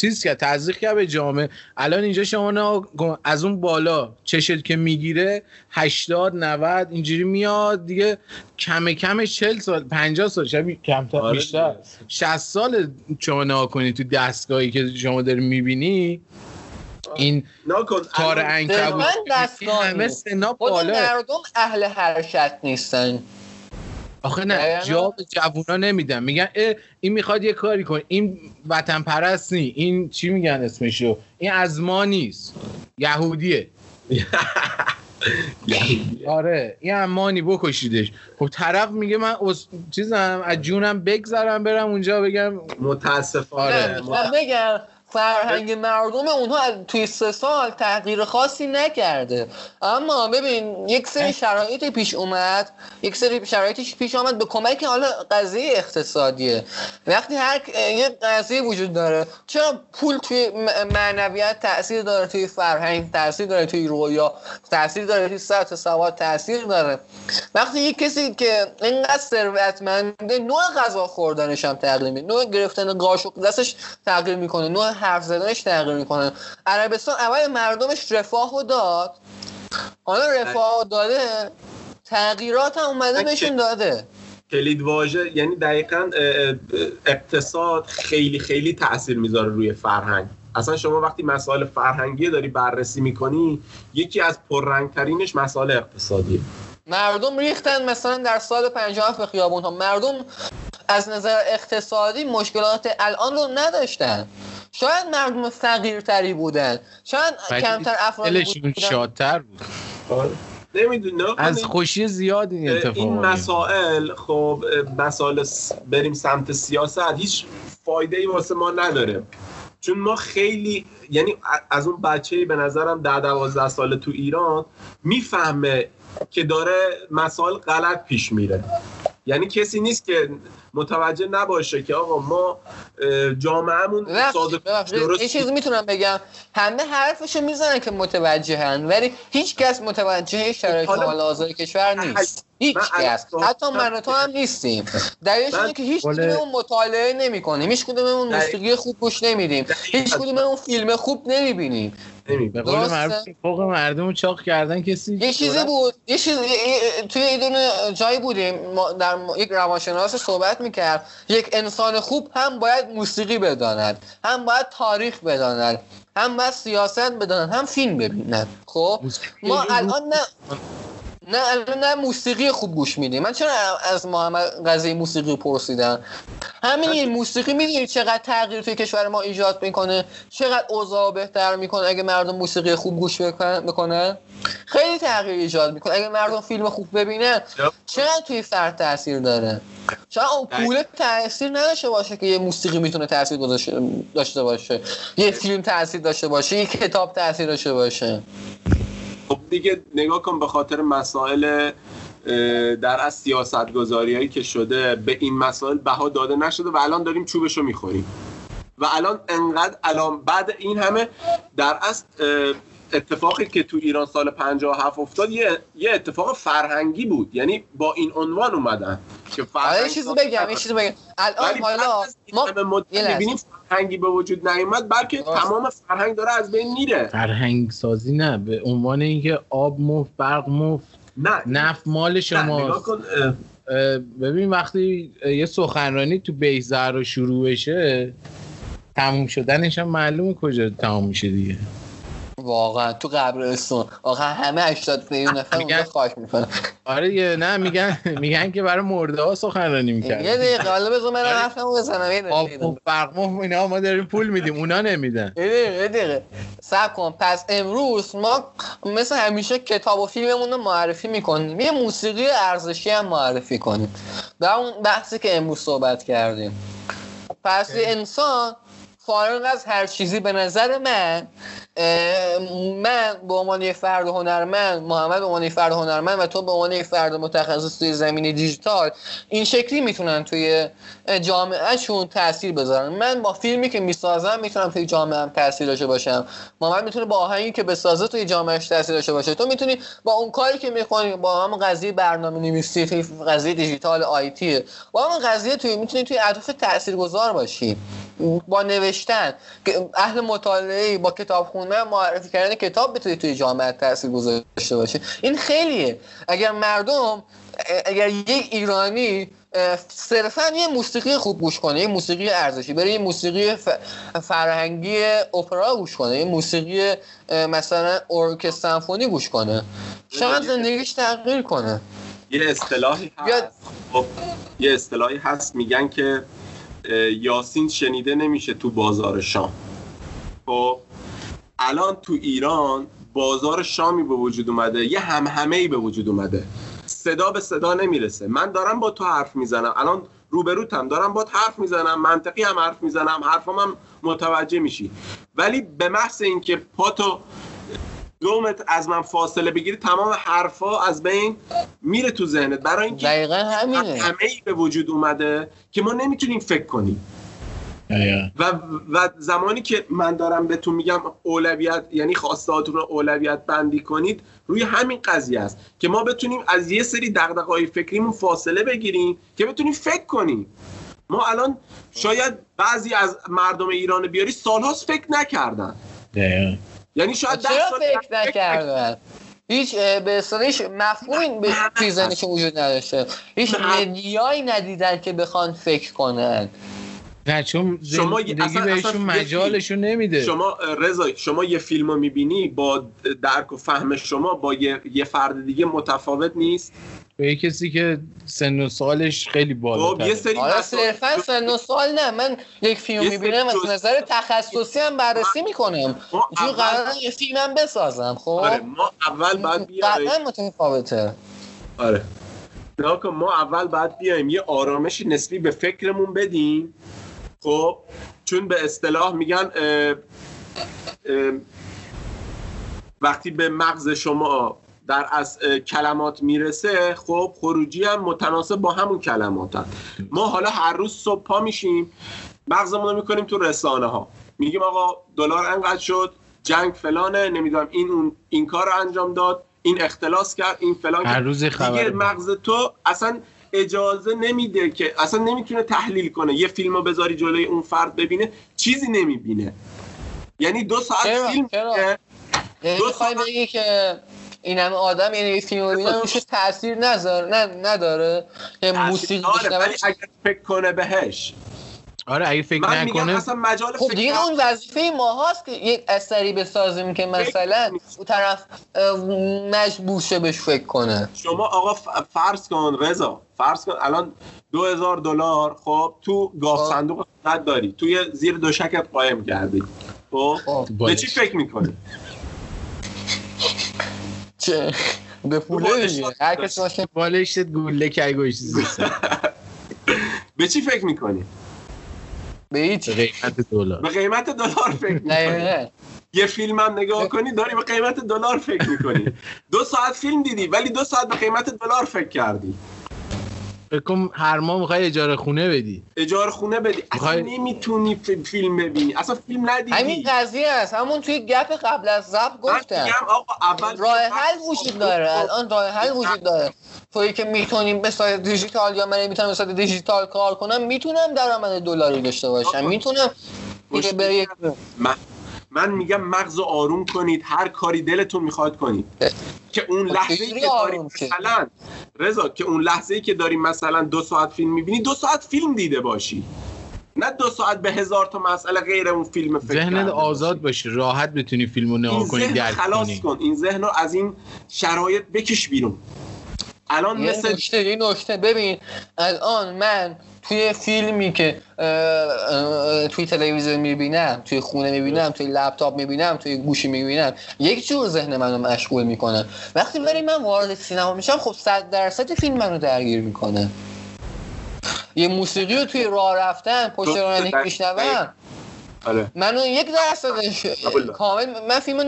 چیز کرد تزریق کرد به جامعه. الان اینجا شما کن، از اون بالا چشت که می‌گیره 80 90 اینجوری میاد دیگه. کم کمش 40 سال 50 سال شبیه کمتر آره بیشتر. دیگه. 60 سال شما نگاه کنی تو دستگاهی که شما داری می‌بینی. این نکن کار انکبوت من دستگاهی. همه سنا خود بالا. مردم اهل حرکت نیستن. آخه نه به جوونا نمیدن. میگن اه این می‌خواد یه کاری کنه. این وطن پرست نی این چی میگن اسمشو؟ این از ما نیست یهودیه. آره این امانی بکشیدش. خب طرف میگه من از... چیزم از جونم بگذرم برم اونجا بگم. متاسفانه. آره. بگم فرهنگ مردم اونها توی سه سال تغییر خاصی نکرده. اما ببین یک سری شرایط پیش اومد. یک سری شرایطی پیش آمد به کمک حالا قضیه اقتصادیه. وقتی هر یه قضیه وجود داره چرا پول توی معنویت تاثیر داره توی فرهنگ تاثیر داره توی رویا تاثیر داره توی سطح سواد تاثیر داره؟ وقتی یک کسی که اینقدر ثروتمنده نوع غذا خوردنش هم تغییر می‌کنه نوع گرفتن قاشق دستش تغییر می‌کنه نوع حرف زدنش تغییر می‌کنه. عربستان اول مردمش رفاه رو داد. حالا رفاه رو داده تغییرات هم اومده بهشون داده. کلید واژه یعنی دقیقا اقتصاد خیلی خیلی تاثیر می‌ذاره روی فرهنگ. اصلا شما وقتی مسائل فرهنگی داری بررسی می‌کنی یکی از پررنگترینش مسائل اقتصادیه. مردم ریختن مثلا در سال 57 به خیابون ها مردم از نظر اقتصادی مشکلات الان رو نداشتن. شاید مردم فقیرتری بودن. شاید کمتر دلشون بودن. شادتر بود. نمی‌دونی از خوشی زیاد این اتفاق این مسائل خب مسائل بریم سمت سیاست هیچ فایده ای واسه ما نداره. چون ما خیلی یعنی از اون بچه به نظرم ده دوازده ساله تو ایران می‌فهمه که داره مسائل غلط پیش میره. یعنی کسی نیست که متوجه نباشه که آقا ما جامعهمون ساده ببخشید. درست یه چیزی می‌تونم بگم. همه حرفشو می‌زنن که متوجهن ولی هیچ کس متوجه شرایط حالا- حال حاضر کشور نیست. هیچ کس. حتی من و تو هم نیستیم. دلیلش اینه که هیچ ولی- کدوممون مطالعه نمی‌کنیم. هیچ کدوممون موسیقی خوب گوش نمیدیم. هیچ کدوممون فیلم خوب نمی‌بینیم. نمی به قول. معروف فوق مردم رو چاق کردن کسی یه چیزی بود. یه چیز توی یه دونه جایی بودیم. ما در یک روانشناس صحبت می‌کرد. یک انسان خوب هم باید موسیقی بداند. هم باید تاریخ بداند. هم باید سیاست بداند. هم فیلم ببیند. خب؟ ما الان نه. نه نه موسیقی خوب گوش میدیم من چرا از محمد قضیه موسیقی پرسیدم؟ همین این موسیقی می‌دونی چقدر تغییر توی کشور ما ایجاد می‌کنه؟ چقدر اوضاع بهتر می‌کنه اگه مردم موسیقی خوب گوش بکنن خیلی تغییر ایجاد می‌کنه. اگه مردم فیلم خوب ببینن چقدر توی فرد تاثیر داره؟ شاید اون پول تاثیر نداشته باشه که یه موسیقی می‌تونه تاثیر داشته باشه. یه فیلم تاثیر داشته باشه یه کتاب تاثیر داشته باشه. خب دیگه نگاه کن به خاطر مسائل در از سیاست گذاری هایی که شده به این مسائل بها داده نشده و الان داریم چوبشو می‌خوریم. و الان انقدر الان بعد این همه در اصل اه، اتفاقی که تو ایران سال 57 افتاد یه, یه اتفاق فرهنگی بود. یعنی با این عنوان اومدن که یه فرهنگ چیزی بگم یه چیزی بگم. الان حالا ما یه. می‌بینیم فرهنگی به وجود نیومد بلکه درست. تمام فرهنگ داره از بین میره. فرهنگ سازی نه به عنوان اینکه آب مفت برق مفت نه. نفت مال شما نگاه کن اه، ببین وقتی یه سخنرانی تو بیزر رو شروع بشه تموم شدنش هم معلومه کجا تمام میشه دیگه. واقعا تو قبرستون واقعا همه 80 میلیون نفر میگن- خاک می‌کنن آره یه- نه میگن میگن که برای مرده ها سخنرانی یه می‌کرد دقیقه حالا بذار من آره. حرفمو بزنم یه آب دقیقه. مفت برق مفت اینا ما داریم پول میدیم اونا نمیدن. یه دقیقه یه دقیقه. صبر کن. پس امروز ما مثل همیشه کتاب و فیلممون رو معرفی می‌کنیم. یه موسیقی ارزشی هم معرفی کنیم. در اون بحثی که امروز صحبت کردیم. پس یه انسان فارغ از هر چیزی به نظر من من به عنوان یه فرد هنرمند محمد به عنوان یه فرد هنرمند و تو به عنوان یه فرد متخصص توی زمینه دیجیتال این شکلی می‌تونن توی جامعهشون تاثیر بذارن. من با فیلمی که می‌سازم می‌تونم توی جامعه هم تاثیر داشته باشم. محمد می‌تونه با آهنگی که بسازه توی جامعهش تاثیر داشته باشه. تو می‌تونی با اون کاری که می‌کنی با هم قضیه برنامه نویسی قضیه دیجیتال آیتی با هم قضیه توی می‌تونی توی اطراف تاثیرگذار باشی. با نوشتن. که اهل مطالعه با کتاب خوندن معرفی کردن کتاب بتونی توی جامعه تاثیر گذاشته باشه این خیلیه. اگر مردم اگر یک ایرانی صرفا یه موسیقی خوب گوش کنه یه موسیقی ارزشی بره یه موسیقی فرهنگی اپرا گوش کنه یه موسیقی مثلا ارکستر سمفونی گوش کنه. شاید زندگیش تغییر کنه. یه اصطلاحی هست. خب، یه اصطلاحی هست. میگن که یاسین شنیده نمیشه تو بازار شام. خب الان تو ایران بازار شامی به وجود اومده یه همهمه ای به وجود اومده. صدا به صدا نمی‌رسه. من دارم با تو حرف می‌زنم. الان روبروتم دارم با حرف می‌زنم منطقی هم حرف می‌زنم حرفام هم متوجه میشی. ولی به محض اینکه پاتو دو متر از من فاصله بگیری تمام حرفا از بین میره تو ذهنت. برای اینکه دقیقا همینه. همه ای به وجود اومده که ما نمی‌تونیم فکر کنیم. و و زمانی که من دارم بهتون میگم اولویت یعنی خواستهاتون رو اولویت بندی کنید روی همین قضیه است که ما بتونیم از یه سری دغدغه‌های فکریمون فاصله بگیریم که بتونیم فکر کنیم. ما الان شاید بعضی از مردم ایران بیاری سالهاست فکر نکردن. دقیقا. یعنی شاید ده چرا سال فکر نکردن؟ هیچ اه، به اصطلاح هیچ مفهومی به توی ذهنشون وجود نداشته. هیچ. مدیایی ندیدن که بخوان فکر کنن. نه چون شما اصلا- بهشون اصلا مجالشون نمیده. شما رضا شما یه فیلم رو می‌بینی با درک و فهم شما با یه, یه فرد دیگه متفاوت نیست؟ به یه کسی که سن و سالش خیلی خب بالا یه سری حالا مسائل- صرفا سن و سال نه. من یک فیلم می‌بینم از نظر تخصصی هم بررسی می‌کنم. چون قرار یه فیلمم بسازم خب؟ آره ما اول باید بیایم. متفاوته. آره. نگاه کن، ما اول باید بیایم یه آرامشی نسبی به فکرمون بدیم. خب؟ چون به اصطلاح میگن اه، اه، وقتی به مغز شما در از کلمات می‌رسه خب خروجی هم متناسب با همون کلمات هم. ما حالا هر روز صبح پا میشیم مغزمون رو می‌کنیم تو رسانه ها میگیم آقا دلار انقدر شد جنگ فلانه نمی‌دونم این اون این کار رو انجام داد این اختلاس کرد این فلان هر. روز خبر دیگه مغز تو اصلا اجازه نمیده که اصلا نمی‌تونه تحلیل کنه یه فیلم رو بذاری جلوی اون فرد ببینه چیزی نمی‌بینه یعنی دو ساعت؟ فیلم یعنی دو ساعت- بگی که این همه آدم یعنی فیلم رو ببینن روش تاثیر نذاره نه نداره. که موسیقی داره، ولی اگر فکر کنه بهش. آره اگه فکر من میگم نکنه. اصلا مجال خب فکر دیگه اون وظیفه ما هاست که یک اثری بسازیم که مثلا. اون طرف مجبور شه بهش فکر کنه. شما آقا فرض کن رضا فرض کن الان دو هزار دلار خب تو گاف خب. صندوق خدمت داری. توی زیر دوشکت قایم کردی. خب؟ خب. به چی فکر می‌کنی؟ چه؟ به پوله دیگه. هر کسی باشه. بالشت گوله که گوشت زیست. <laughs> به چی فکر می‌کنی؟ به هیچ. قیمت دلار. به قیمت دلار فکر <laughs> می‌کنی. یه فیلم هم نگاه کنی داری به قیمت دلار فکر می‌کنی. <laughs> دو ساعت فیلم دیدی ولی دو ساعت به قیمت دلار فکر کردی. فکر کن هر ماه می‌خوای اجاره خونه بدی. اجاره خونه بدی. اصلا میخوای- نمی‌تونی فیلم ببینی. اصلا فیلم ندیدی. همین قضیه است. همون توی گپ قبل از ضبط من گفتم. میگم آقا اول راه حل وجود داره. الان راه حل وجود داره. تویی که می‌تونیم به صورت دیجیتال یا من می‌تونم به صورت دیجیتال کار کنم می‌تونم درآمد دلاری داشته باشم. می‌تونم دیگه به یک من, من میگم مغز رو آروم کنید. هر کاری دلتون می‌خواد کنید. که اون خب لحظه ای که داری؟ مثلا رضا که اون لحظه ای که داری مثلا دو ساعت فیلم می‌بینی دو ساعت فیلم دیده باشی نه دو ساعت به هزار تا مسئله غیر اون فیلم فکر ذهنت آزاد باشی. باشه راحت بتونی فیلمو نگاه کنی ذهن درک خلاص کنی کن این ذهن رو از این شرایط بکش بیرون الان یه مثل نکته یه نکته. ببین الان من توی فیلمی که اه، اه، توی تلویزیون می‌بینم توی خونه می‌بینم توی لپتاپ می‌بینم توی گوشی می‌بینم یک جور ذهن منو مشغول می‌کنه. وقتی ولی من وارد سینما میشم خب صد درصد فیلم منو درگیر می‌کنه. یه موسیقی رو توی راه رفتن پشت دقیقاً. میشنوم آره منو یک دارم. کامل من فیلم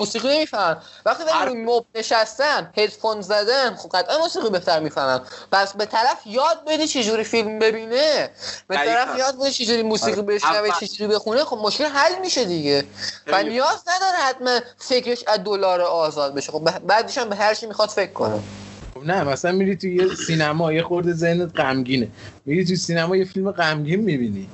موسیقی نمی‌فهمم وقتی دارم روی مبل نشستم هدفون زدم خب قطعا موسیقی بهتر می‌فهمم پس به طرف یاد بدی چجوری فیلم ببینه به دقیقاً. طرف یاد بدی چجوری موسیقی آره. بشنوه. چجوری بخونه خب مشکل حل میشه دیگه و. نیاز نداره حتما فکرش از دلار آزاد بشه خب بعدش هم به هر چی می‌خواد فکر کنه خب نه مثلا میری تو یه سینما یه خورده ذهنت غمگینه میری تو سینما یه فیلم غمگین می‌بینی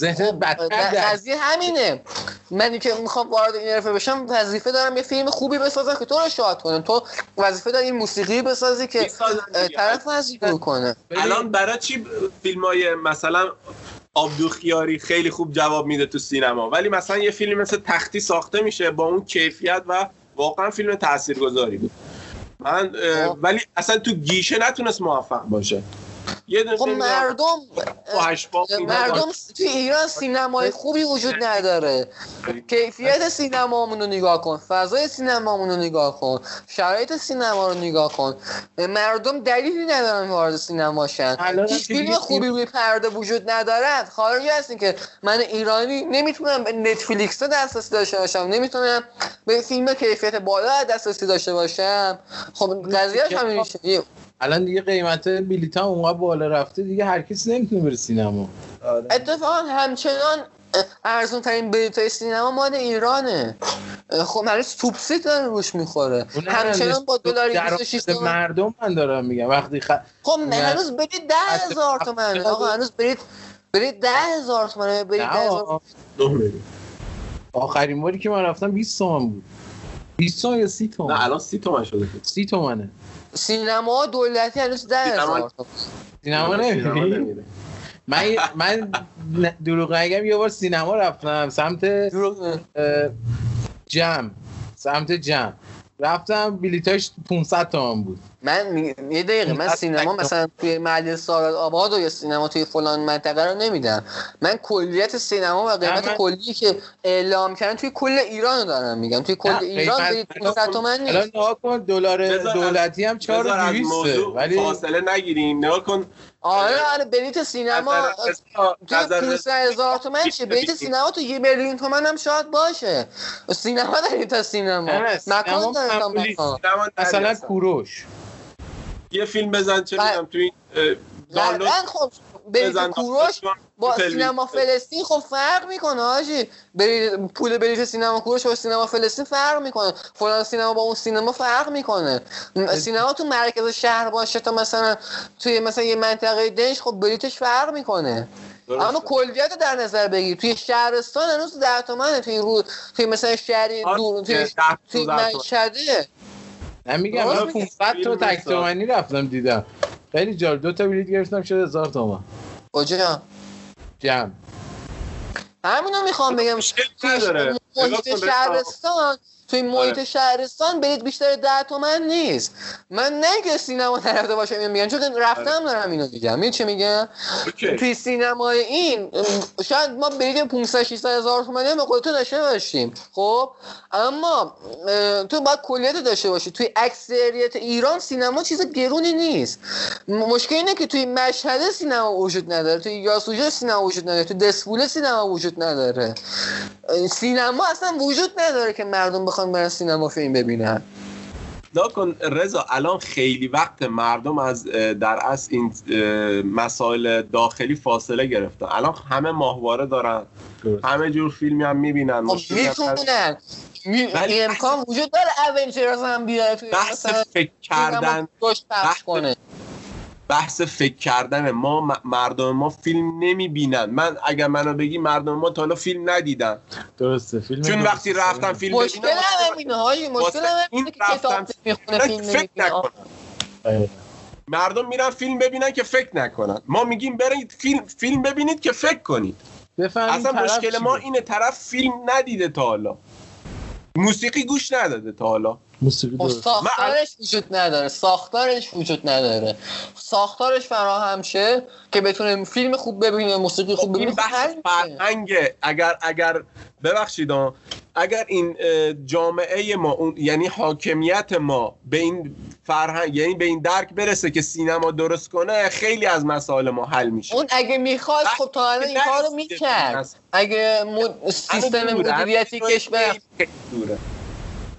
ذهنت خب بدتر قضیه همینه. منی که می‌خوام وارد این حرفه بشم وظیفه دارم یه فیلم خوبی بسازم که تو رو شاد کنه تو وظیفه داری این موسیقی بسازی که. طرف وظیفه کنه الان برای چی فیلم های مثلا آبدوخیاری خیلی خوب جواب میده تو سینما؟ ولی مثلا یه فیلم مثل تختی ساخته میشه با اون کیفیت و واقعا فیلم تاثیرگذاری بود. من خب. ولی اصلا تو گیشه نتونست موفق باشه. یه خب مردم مردم. توی ایران سینمای خوبی وجود نداره. کیفیت سینمامون رو نگاه کن فضای سینمامون رو نگاه کن شرایط سینما رو نگاه کن. مردم دلیلی ندارن وارد سینما شن. هیچ فیلم خوبی روی پرده وجود ندارد خارجی هستین که من ایرانی نمی‌تونم به نتفلیکس دسترسی داشته باشم نمی‌تونم به فیلم کیفیت بالا دسترسی داشته باشم. خب قضیهش همین میشه. الان دیگه قیمت بلیط هم اونقدر بالا رفته دیگه هر کسی نمی‌تونه بره سینما. اتفاقا همچنان ارزون ترین بلیط های سینما مال ایرانه. خب هنوز سوبسید داره روش می‌خوره. همچنان با دلاری درآمد 26 تومن مردم من دارم میگم. وقتی خ... خب نه. هنوز برید ده هزار تومن آقا هنوز برید برید ده هزار تومن برید ده نه. هزار آقا. نه می‌دونم. آخرین باری که من رفتم 20 تومن بود. 20 تومن یا 30 نه تومن الان سی تومن شده. 30 تومنه. سینما دولتی هنوز ده سینما- هزار سینما نمیری نمیره. من من دروغ نگم یه بار سینما رفتم. سمت جم سمت جم رفتم بلیتاش 500 تومن بود. من می- یه دقیقه من سینما مثلا توی محل ساراد آباد و یا سینما توی فلان منطقه رو نمیدم من کلیت سینما و قیمت من- کلی که اعلام کردن توی کل ایران رو دارم میگم. توی کل نه، ایران برید 500 تومن الان نیست. نگاه کن دلار دولتی هم بذار از 4200 موضوع ولی فاصله نگیریم. نگاه کن. آره آره بلیت سینما 500 هزار تومن چیه؟ بلیت سینما تو یه میلیون تومن هم شاید باشه. سینما داریم تا سینما. مکان داره تا. مکان. مثلا. کوروش. یه فیلم بزن چه. می‌دونم تو این دانلود خب بزن کوروش با. سینما فلسطین خب فرق می‌کنه آجی برید پول بلیت سینما کوروش با سینما فلسطین فرق می‌کنه فلان سینما با اون سینما فرق می‌کنه سینما تو مرکز شهر باشه تا مثلا توی مثلا یه منطقه دنج خب بلیتش فرق می‌کنه درسته. اما کلیت رو در نظر بگیر توی شهرستان هنوز ده تومنه توی رو توی مثلا شهری آره، دور توی توی ده تومن. مشهده من میگم من میگی. 500 تا تک. تومنی رفتم دیدم. خیلی جالب. دو تا بلیط گرفتم شد هزار تومن. کجا؟ جمع. همینو می‌خوام بگم. محیط شهرستان. توی محیط آره. شهرستان بلیط بیشتر ده تومن نیست. من نه که سینما نرفته باشم اینو میگم چون رفتم دارم اینو میگم. میگم چه میگم؟ توی سینمای این شاید ما بلیط 500 600 هزار تومانی به قول تو داشته باشیم خب؟ اما تو باید کلیت داشته باشی. توی اکثریت ایران سینما چیز گرونی نیست. مشکل اینه که توی مشهد سینما وجود نداره. توی یاسوجا سینما وجود نداره. توی دسپوله سینما وجود نداره. سینما اصلا وجود نداره که مردم بخوان برن سینما فیلم ببینن. نگاه کن رضا الان خیلی وقت مردم از در اصل این مسائل داخلی فاصله گرفتن. الان همه ماهواره دارن. درست. همه جور فیلمی هم می‌بینن خب می‌تونن می... ولی امکان وجود داره اونجرز هم بیاره بحث فکر کردن. بحث کنه. بحث فکر کردن ما مردم ما فیلم نمی‌بینن من اگر منو بگی مردم ما تا حالا فیلم ندیدن درسته فیلم چون درست. وقتی رفتن فیلم مشکل هایی مشکل این که رفتن کتاب می‌خونه نه فیلم که فکر دقیقاً. مردم میرن فیلم ببینن که فکر نکنن ما میگیم برید فیلم فیلم ببینید که فکر کنید اصلا مشکل ما. اینه طرف فیلم ندیده تا حالا موسیقی گوش نداده تا حالا. موسیقی خب درست ساختارش وجود نداره. ساختارش وجود نداره. ساختارش فراهم شه که بتونه فیلم خوب ببینه موسیقی خوب ببینه این خب بحث. فرهنگه. اگر اگر ببخشید اگر این جامعه ما اون یعنی حاکمیت ما به این فرهنگ یعنی به این درک برسه که سینما درست کنه خیلی از مسائل ما حل میشه اون اگه می‌خواست خب تا الان این کارو می‌کرد. اگه مد... سیستم مدیریتی کشور.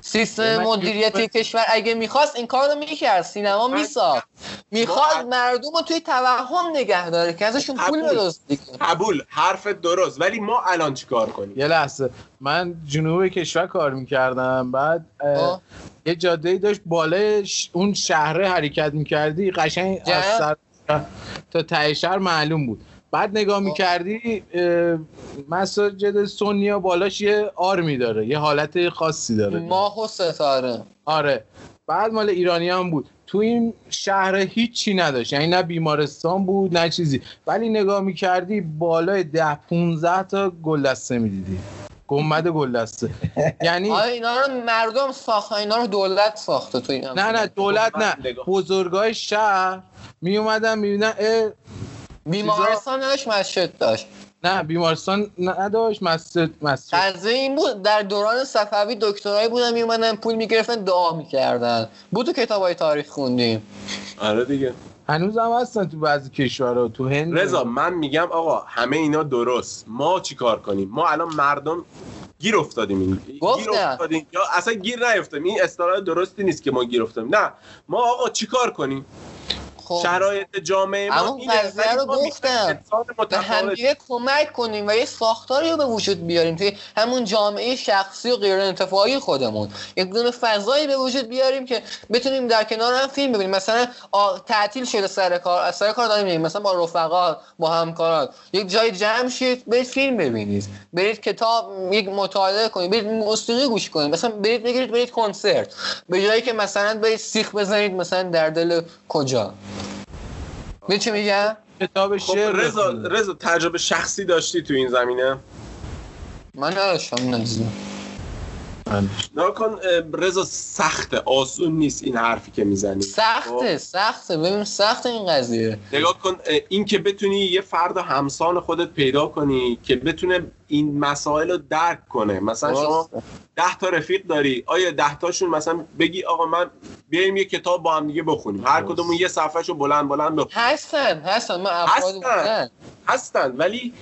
سیستم مدیریتی کشور اگه می‌خواست این کار رو می‌کرد. سینما من- میساخت. می‌خواد مردم رو توی توهم نگه داره که ازشون پول قبول. بدزد دیگه. قبول. حرف درست. ولی ما الان چیکار کنیم؟ یه لحظه. من جنوب کشور کار می‌کردم. بعد. یه جاده داشت بالای ش- اون شهره حرکت می‌کردی. قشنگ از؟ سر تا ته شهر معلوم بود. بعد نگاه می‌کردی مساجد سنیا بالاش یه آرمی داره یه حالت خاصی داره. ماه و ستاره. آره. بعد مال ایرانی هم بود. تو این شهر هیچی نداشت. یعنی نه بیمارستان بود نه چیزی. ولی نگاه می‌کردی بالای ده 15 تا گلدسته می‌دیدی گنبد گلدسته. <laughs> یعنی آره اینا رو مردم ساختن اینا رو دولت ساخته تو این نه نه دولت نه. بزرگای شهر می اومدن می‌بینن بیمارستان نداشت مسجد داشت. نه بیمارستان نداشت مسجد مسجد. قضیه این بود در دوران صفوی دکترایی بودن میومدن پول می‌گرفتن دعا می‌کردن. بود تو کتاب های تاریخ خوندیم. آره دیگه. هنوز هم هستن تو بعضی کشورها تو هند. رضا من میگم آقا همه اینا درست. ما چیکار کنیم؟ ما الان مردم گیر افتادیم. این گیر. افتادیم. یا اصلا گیر نیفتادیم. این اصطلاح درستی نیست که ما گیر افتادیم. نه. ما آقا چیکار کنیم؟ خب. شرایط جامعه ما اما قضیه رو گفتم. به همدیگه کمک کنیم و یه ساختاری رو به وجود بیاریم توی همون جامعه شخصی و غیر انتفاعی خودمون. یک دونه فضایی به وجود بیاریم که بتونیم در کنار هم فیلم ببینیم. مثلا تعطیل شده سر کار از سر کار داریم. مثلا با رفقا با همکارات یک جای جمع شید برید فیلم ببینید. برید کتاب یک مطالعه کنید. برید موسیقی گوش کنید. مثلا برید بگیرید برید کنسرت. به جایی که مثلا برید سیخ بزنید مثلا در دل کجا. می چی میگم؟ کتاب خب شعر رضا. رضا تجربه شخصی داشتی تو این زمینه؟ من نداشتم نزدیم نگاه کن رضا سخته آسون نیست این حرفی که می‌زنی. سخته سخته. ببین سخته این قضیه. نگاه کن این که بتونی یه فرد همسان خودت پیدا کنی که بتونه این مسائل رو درک کنه. مثلا شما ده تا رفیق داری. آیا ده تاشون مثلا بگی آقا من بیایم یه کتاب با هم دیگه بخونیم. هر. کدومون یه صفحهشو بلند بلند بخونیم. هستن هستن. من افرادی هستن. بودن. هستن. ولی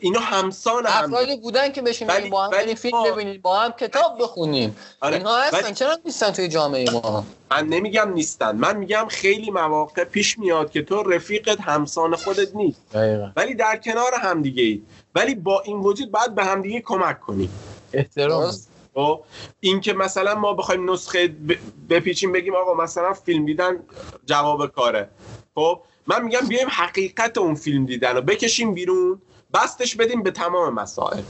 اینا همسان هم افرادی بودن که بشینیم ولی- با هم ولی فیلم ما- ببینیم با هم کتاب بخونیم. آره. اینها هستن. ولی- چرا نیستن توی جامعه ما؟ من نمیگم نیستن. من میگم خیلی مواقع پیش میاد که تو رفیقت همسان خودت نیست. دقیقا. ولی در کنار همدیگه اید ولی با این وجود باید به همدیگه کمک کنیم. احترام. درست. خب این که مثلا ما بخوایم نسخه بپیچیم بگیم آقا مثلا فیلم دیدن جواب کاره. خب من میگم بیایم حقیقت اون فیلم دیدن رو بکشیم بیرون بستش بدیم به تمام مسائل.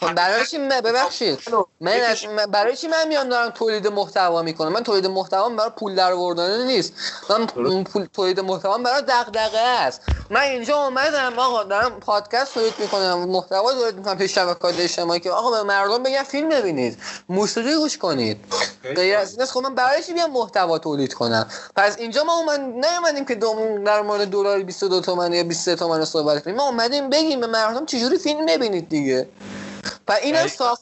برای چی من- ببخشید. من از- من- برای چی من میام دارم تولید محتوا می‌کنم؟ من تولید محتوا برای پول در آوردن نیست. من پول تولید محتوا برای دغدغه است. من اینجا اومدم آقا دارم پادکست تولید می‌کنم محتوا تولید می‌کنم پیش شبکات اجتماعی که آقا به مردم بگم فیلم ببینید. موسیقی گوش کنید. غیر از این خب من برای چی بیام محتوا تولید کنم؟ پس اینجا ما اومد نیومدیم که دوم در مورد دلار 22 تومن یا 23 تومن صحبت کنیم. ما اومدیم بگیم به مردم چجوری فیلم ببینید دیگه. و اینم اصلا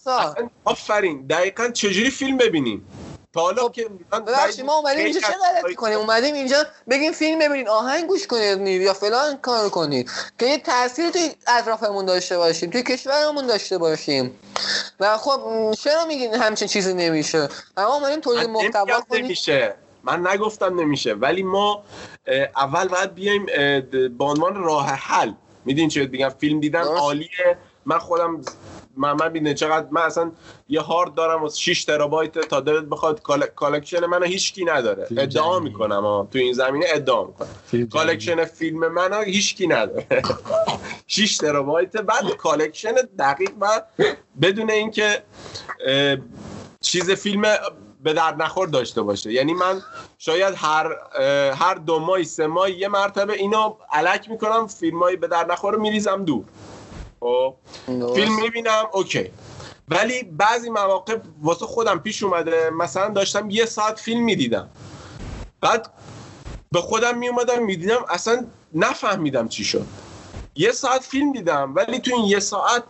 آفرین. دقیقا چجوری فیلم ببینیم؟ تا حالا خب، که ببخشید ما اومدیم اینجا چه غلطی کنیم؟ اومدیم اینجا بگیم فیلم ببینید آهنگ گوش کنید یا فلان کار کنید. که یه تأثیری توی اطرافمون داشته باشیم توی کشورمون داشته باشیم. و خب چرا میگین همچین چیزی نمیشه؟ اما اومدیم تولید محتوا کنیم. نمیشه. من نگفتم نمیشه. ولی ما اول باید بیایم به عنوان راه حل. میدین چه میگم فیلم دیدن. عالیه. من خودم من من ببین چقدر من اصلا یه هارد دارم از 6 ترابایت تا دلت بخواد col- collection منو هیچکی نداره. ادعا. می‌کنم ها تو این زمینه ادعا می‌کنم. collection فیلم منو هیچکی نداره. <laughs> 6 ترابایت بعد collection دقیق و بدون اینکه چیز فیلم به درد نخور داشته باشه. یعنی من شاید هر هر دو ماه سه ماه یه مرتبه اینو الک می‌کنم فیلم های به درد نخور رو میریزم دور. خب. فیلم می‌بینم اوکی. ولی بعضی مواقع واسه خودم پیش اومده مثلا داشتم یه ساعت فیلم می‌دیدم. بعد به خودم میومدم می‌دیدم اصلا نفهمیدم چی شد. یه ساعت فیلم دیدم ولی تو این یه ساعت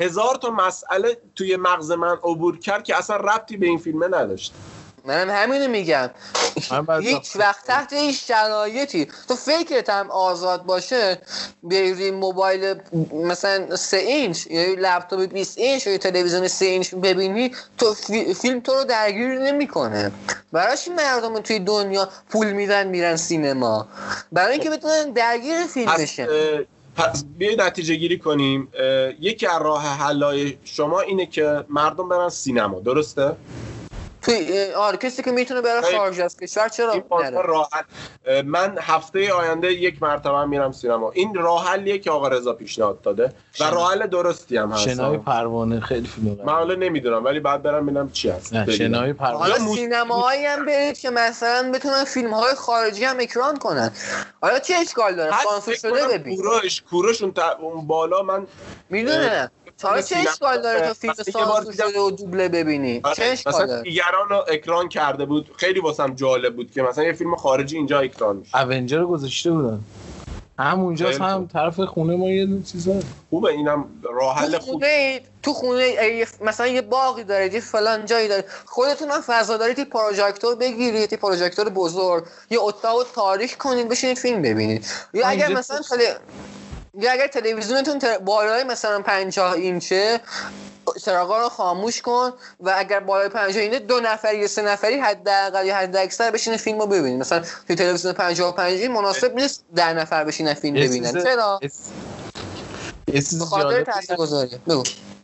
هزار تا مسئله توی مغز من عبور کرد که اصلا ربطی به این فیلمه نداشت. منم همینو میگم. هیچ وقت تحت هیچ شرایطی. تو فکرت هم آزاد باشه بیای روی موبایل مثلا 3 اینچ یا لپتاپ 20 اینچ یا تلویزیون 3 اینچ ببینی تو فی- فیلم تو رو درگیر نمی‌کنه. برای چی مردم توی دنیا پول میدن میرن سینما. برای اینکه بتونن درگیر فیلم پس, بشن. پس بیاید نتیجه گیری کنیم. یکی از راه حلای شما اینه که مردم برن سینما. درسته؟ آره کسی که می‌تونه بره خارج از کشور چرا نره؟ اه، من هفته آینده یک مرتبه میرم سینما. این راه حلیه که آقا رضا پیشنهاد داده و راه حل درستی هم هست. شنای پروانه خیلی فیلم من حالا نمی‌دونم ولی بعد برم ببینم چی هست. شنای پروانه. حالا سینماهایی هم برید که مثلا بتونن فیلم های خارجی هم اکران کنن. حالا چه اشکال داره؟ سانسور شده ببین. کوروش کوروش اون, تا- اون بالا من می‌دونه حالا چه اشکال داره تو فیلم سانسور شده و دوبله ببینی؟ چه اشکال دیگران رو اکران کرده بود. خیلی واسم جالب بود که مثلا یه فیلم خارجی اینجا اکران میشه. اونجر رو گذاشته بودن. همونجاست خیلی هم. طرف خونه ما یه چیز هست. خوبه اینم راه حل تو خوب. خونه تو خونه یه- مثلا یه باقی دارید یه فلان جایی دارید خودتون هم فضا دارید یه پروژکتور بگیرید یه پروژکتور بزرگ یه اتاق رو تاریک کنید بشینید فیلم ببینید. یا اگر مثلا تل... یا اگر تلویزیونتون تر... بالای مثلا 50 اینچه چراغا رو خاموش کن و اگر بالای 50 اینچه دو نفری یا سه نفری حداقل یا حد اکثر بشینه فیلم رو ببینید مثلا توی تلویزیون 55 این مناسب نیست ده نفر بشینن فیلم ببینن. چرا؟ خاطر تاثیرگذاری. بگو.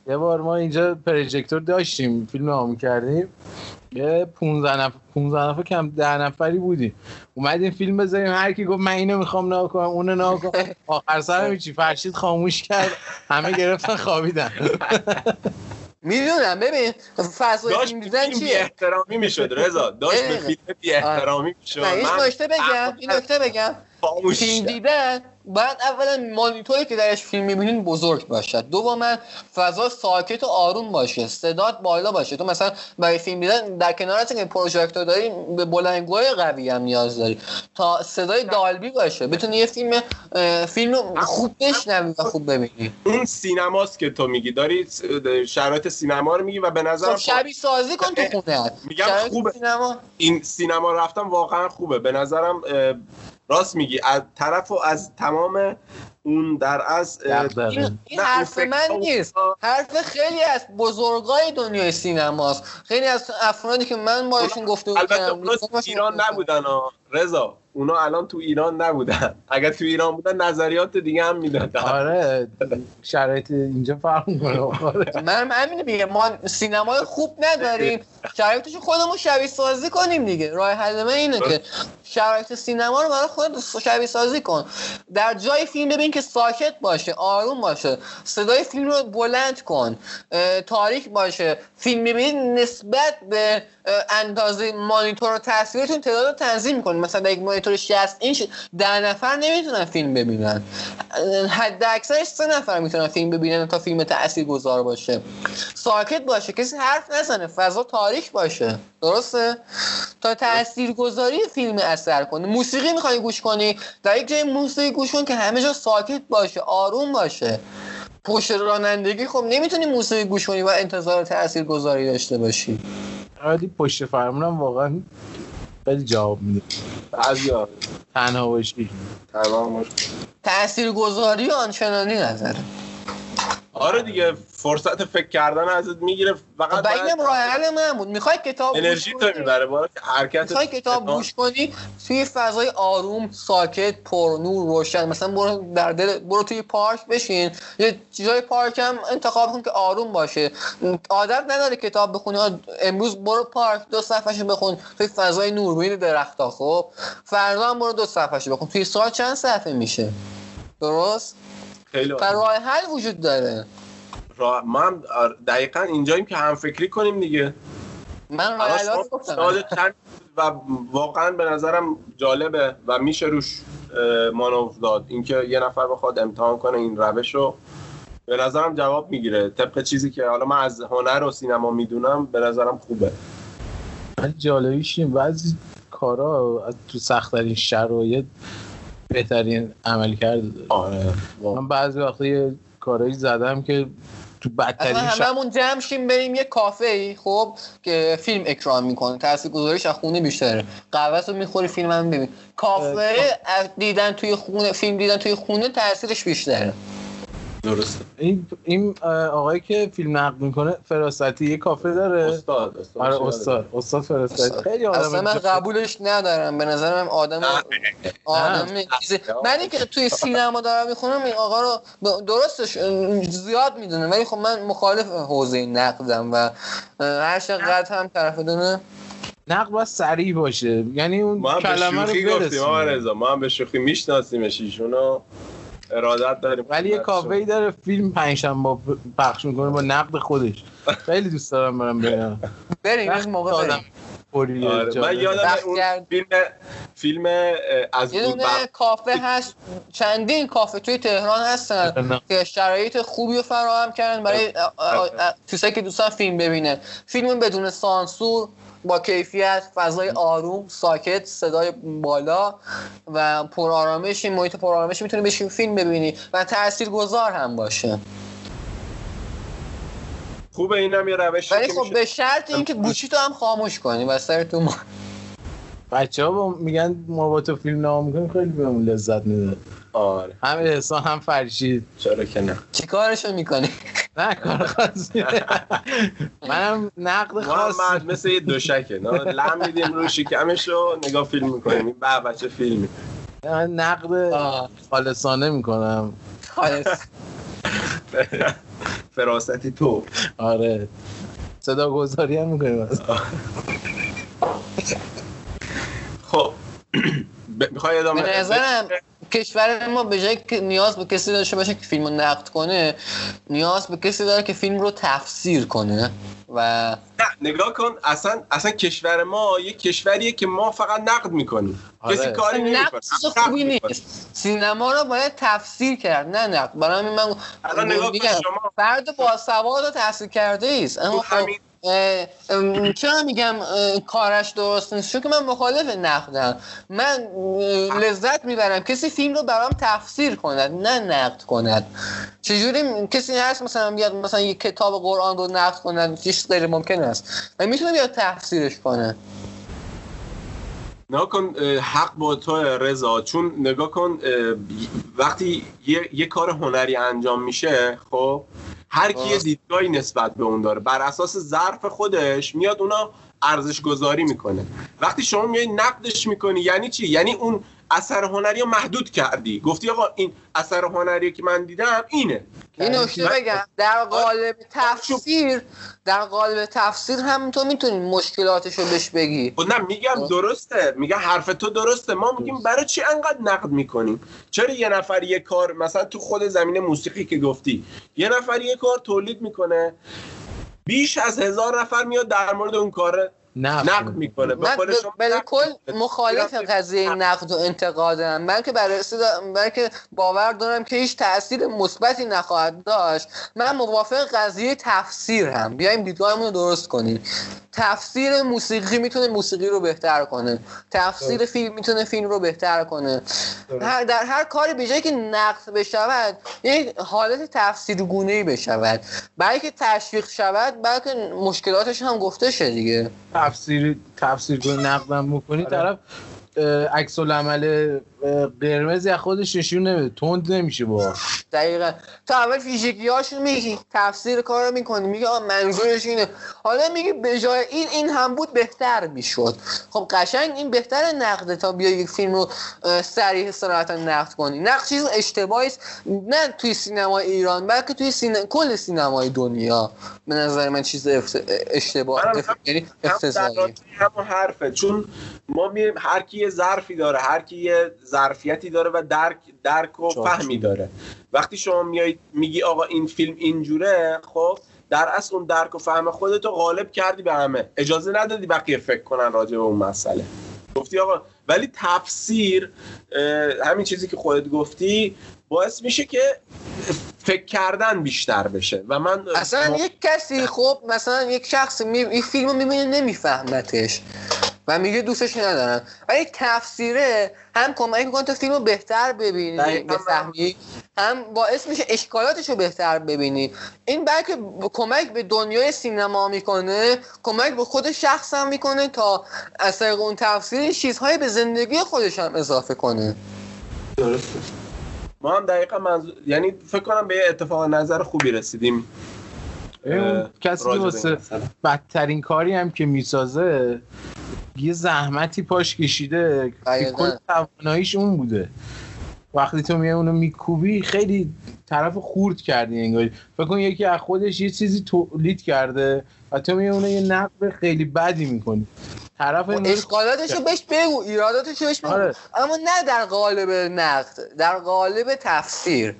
یه بار ما اینجا پروژکتور داشتیم فیلم نگاه می‌کردیم یه 15 نفر 15 نفر کم 10 نفری بودیم. اومدیم فیلم بذاریم هر کی گفت من اینو می‌خوام نگاه کنم اونو نگاه کنم. آخر سر <laughs> چی فرشید خاموش کرد. همه گرفتن خوابیدن. <laughs> می‌دونم ببین فضای داشت فیلم به دیدن فیلم بی چیه؟ احترامی می‌شد رضا. داشت به. فیلم بی احترامی می‌شد. نه این نکته بگم این نکته بگم. فیلم. دیدن باید اولا مانیتوری که درش فیلم می‌بینین بزرگ باشد. دوما فضا ساکت و آروم باشه صدات بالا باشه. تو مثلا برای فیلم دیدن در کنار از اینکه پروژکتور داری به بلندگوهای قوی هم نیاز داری. تا صدای دالبی باشه. بتونی یه فیلم فیلم رو خوب بشنوی و خوب ببینی. اون سینماست که تو میگی. داری شرایط سینما رو میگی و به خب نظرم شبیه سازی کن تو خونه. میگم خوبه. سینما. این سینما رفتم واقعا خوبه. به نظرم راست میگی. از طرف و از تمام اون در از. این, این حرف من نیست. حرف خیلی از بزرگای دنیای سینماست. خیلی از افرادی که من باشون گفته البته اونا تو ایران نبودن رضا. اونا الان تو ایران نبودن. اگر تو ایران بودن نظریات دیگه هم می‌دادن. آره. شرایط اینجا فرق می‌کنه. من همینه میگم ما سینمای خوب نداریم. شرایطش خودمون شبیه سازی کنیم دیگه. راه حل من اینه که شرایط سینما رو برای خود شبیه سازی کن. در جای فیلم ببین که ساکت باشه آروم باشه. صدای فیلم رو بلند کن. تاریک باشه. فیلم ببینید نسبت به اندازه مانیتور و تصویرتون تعداد رو تنظیم کنید. مثلا یک مانیتور 60 اینچ ده نفر نمی‌تونن فیلم ببینن. حد اکثرش سه نفر می‌تونن فیلم ببینن تا فیلم تأثیر گذار باشه. ساکت باشه. کسی حرف نزنه. فضا تاریک باشه. درسته؟ تا تأثیر گذاری فیلم اثر کنه. موسیقی می‌خوای گوش کنی؟ در یک جای موسیقی گوش کن که همه جا ساکت باشه آروم باشه. پشت رانندگی خب نمی‌تونی موسیقی گوش کنی و انتظار تأثیر گذاری داشته باشی. ولی پشت فرمونم واقعا خیلی جواب میده. بعضیا تنها باشی. تمام تأثیر گذاری آنچنانی نداره آره دیگه فرصت فکر کردن ازت می‌گیره. فقط باید اینم راه حل من بود. می‌خوای کتاب انرژی تو؟ می‌بره باید حرکت می‌خوای کتاب گوش کنی؟ توی فضای آروم ساکت پر نور روشن. مثلا برو در دل برو توی پارک بشین. یه جای پارک هم انتخاب کن که آروم باشه. عادت نداره کتاب بخونی. امروز برو پارک دو صفحه بخون. توی فضای نوربین درختا خب؟ فردا هم برو دو صفحه بخون. توی ساعت چند صفحه میشه؟ درست؟ خیلی و راه حل وجود داره. را... ما هم دقیقا اینجاییم که هم فکری کنیم دیگه. من راه و واقعا به نظرم جالبه و میشه روش اه، مانور داد. اینکه یه نفر بخواد امتحان کنه این روش رو به نظرم جواب می‌گیره. طبق چیزی که حالا من از هنر و سینما می‌دونم به نظرم خوبه. جالبیش این بعضی کارا تو سختترین شرایط بهترین عمل داره آره من بعضی وقتا یه کارایی زدم که تو بدترین شرایط هممون جمع شیم بریم یه کافه ای خب که فیلم اکران می‌کنه. تاثیر گذاریش از خونه بیشتره. قهوه رو می‌خوری فیلم هم ببین. کافه دیدن توی خونه فیلم دیدن توی خونه تاثیرش بیشتره. درسته. این این آقایی که فیلم نقد می‌کنه فراستی یه کافه داره. استاد استاد. آره استاد. استاد فراستی. خیلی اصلا من آدم قبولش ندارم. به نظرم آدم آدم چیزی من که توی سینما دارم می‌خونم این آقا رو درستش زیاد می‌دونه ولی خب من مخالف حوزه نقدم و هر چقدر هم طرف دونه نقد باید سریع باشه. یعنی اون ما هم به کلمه رو شوخی گفتیم ما هم به شوخی میشناسیمش ایشونو. ارادت داریم ولی یه کافه ای داره فیلم پنجشنبه پخش می‌کنه با نقد خودش خیلی دوست دارم برم ببینم بریم این موقع بریم آره. من. یادم اون. فیلم فیلم از یه دونه بر- کافه هست چندین کافه توی تهران هستن. که شرایط خوبی رو فراهم کردن برای کسایی که دوستان فیلم ببینه فیلم بدون سانسور با کیفیت فضای آروم ساکت صدای بالا و پرآرامش این محیط پرآرامش می‌تونی بشین فیلم ببینی و تاثیرگذار هم باشه. خوبه اینم یه روشی ولی که خب به شرط اینکه گوشی تو هم خاموش کنی و سر تو ما بچه ها با میگن ما با تو فیلم نام می‌کنیم خیلی بهمون لذت میده. آره. هم احسان هم فرشید. چرا که نه. چی کارشو می‌کنی؟ نه کار خاصی. منم نقد خاص محمد مثل یه دوشکه. نه لم میدیم رو شکمش رو نگاه فیلم می‌کنیم. این به بچه فیلمی. من نقد. خالصانه می‌کنم. خالص. فراستی تو. آره. صدا گذاری هم می‌کنیم. خب. <clears throat> می‌خوای ادامه به نظرم کشور ما به جای که نیاز به کسی داشته باشه که فیلم رو نقد کنه نیاز به کسی داره که فیلم رو تفسیر کنه و نه نگاه کن اصلا اصلا کشور ما یه کشوریه که ما فقط نقد می‌کنیم. آره. کسی کاری نمی‌کنه. خوبی نیست. سینما رو باید تفسیر کرد نه نقد. برای من الان نگاه کن شما فرد با سواد و تحصیل کرده است اما تو همین- چرا میگم کارش درست نیست؟ چون که من مخالف نقدم من لذت می‌برم. کسی فیلم رو برام تفسیر کند نه نقد کند. چجوری کسی هست مثلا بیاد مثلا یک کتاب قرآن رو نقد کند؟ چیز غیر ممکن است. و می‌تونه بیاد تفسیرش کنه. نگاه کن حق با تو رضا. چون نگاه کن وقتی یه, یه کار هنری انجام میشه خب هر کی یه. دیدگاهی نسبت به اون داره. بر اساس ظرف خودش میاد اونا ارزش گذاری می‌کنه. وقتی شما میای نقدش می‌کنی یعنی چی؟ یعنی اون اثر هنری رو محدود کردی. گفتی آقا این اثر هنری که من دیدم اینه. این نکته بگم در قالب تفسیر در قالب تفسیر هم تو می‌تونی مشکلاتشو بهش بگی. خب نه میگم آه. درسته. میگم حرف تو درسته. ما میگیم برای چی انقدر نقد می‌کنیم؟ چرا یه نفر یه کار مثلا تو خود زمینه موسیقی که گفتی یه نفر یه کار تولید می‌کنه بیش از هزار نفر میاد در مورد اون کار نقد می‌کنه. به من خود به شما به نقد کل می‌کنه. مخالف قضیه نقد. و انتقادم من که برای من که باور دارم که هیچ تاثیر مثبتی نخواهد داشت. من موافق قضیه تفسیر هم بیایم دیدگاهمون رو درست کنیم. تفسیر موسیقی می‌تونه موسیقی رو بهتر کنه. تفسیر فیلم می‌تونه فیلم رو بهتر کنه. هر در هر کاری به جایی که نقد بشود یک حالت تفسیرگونه ای بشود بلکه تشویق شود بلکه مشکلاتش هم گفته شه دیگه. تفسیر تفسیر کنی نقدم بکنی طرف اه، عکس العمل اه، قرمزی از خودش نشون نمیده. تند نمیشه با دقیقا. تو اول هاشون میگی تفسیر کار رو می‌کنی میگه منظورش اینه. حالا میگی به جای این این هم بود بهتر می‌شد. خب قشنگ این بهتر نقده تا بیا یک فیلم رو صریح صراحتا نقد کنی. نقد چیز اشتباهی است. نه توی سینمای ایران بلکه توی سینما کل سینمای دنیا. به نظر من چیز افت... اشتباه. یعنی افتضاحی همون حرفه. چون ما میریم هر کی یه ظرفی داره هر کی یه ظرفیتی داره و درک درک و. فهمی داره. وقتی شما میای میگی آقا این فیلم اینجوره خب در اصل اون درک و فهم خودتو غالب کردی به همه. اجازه ندادی بقیه فکر کنن راجع به اون مسئله. گفتی آقا ولی تفسیر همین چیزی که خودت گفتی باعث میشه که فکر کردن بیشتر بشه. و من اصلا یک کسی خب مثلا یک شخص می... یک فیلم رو می‌بینه نمیفهمتش. و میگه دوستش ندارم. ولی تفسیره هم کمک می‌کنه تا فیلم رو بهتر ببینی. بفهمی هم باعث میشه اشکالاتش رو بهتر ببینی. این بلکه کمک به دنیای سینما می‌کنه کمک به خود شخص هم می‌کنه تا از طریق اون تفسیر چیزهایی به زندگی خودش هم اضافه کنه. درسته. ما هم دقیقا منظور یعنی فکر کنم به یه اتفاق نظر خوبی رسیدیم. اون کسی که واسه. بدترین کاری هم که می‌سازه یه زحمتی پاش کشیده که. کل تواناییش اون بوده وقتی تو میای اونو میکوبی خیلی طرف خورد کردی انگاری فکر کن یکی از خودش یه چیزی تولید کرده و تو میای اونو یه نقد خیلی بدی می‌کنی طرف اشکالاتشو بهش بگو ایراداتشو بهش بگو آره. اما نه در قالب نقد در قالب تفسیر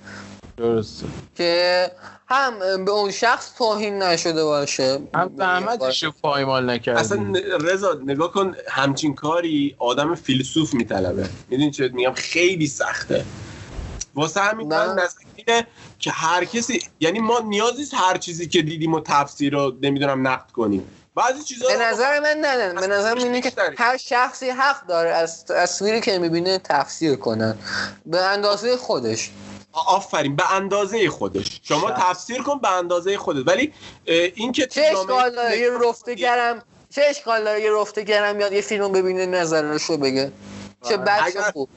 درسته. که هم به اون شخص توهین نشده باشه. هم زحمتش رو پایمال نکردی اصلا رضا نگاه کن همچین کاری آدم فیلسوف میطلبه. می‌دونی چه میگم؟ خیلی سخته. واسه همین. من نظر اینه که هر کسی یعنی ما نیازی نیست هر چیزی که دیدیم و تفسیر رو نمی‌دونم نقد کنیم. بعضی چیزا به نظر من نه نه. به نظر من اینه که. هر شخصی حق داره از تصویری که می‌بینه تفسیر کنن به اندازه خودش. آفرین به اندازه خودش. شما تفسیر کن به اندازه خودت. ولی این که چه اشکال داره یه رفتگرم چه اشکال داره یه رفتگرم یاد یه فیلم رو ببینه نظرش رو بگه. چه بد چه اگر- خوب.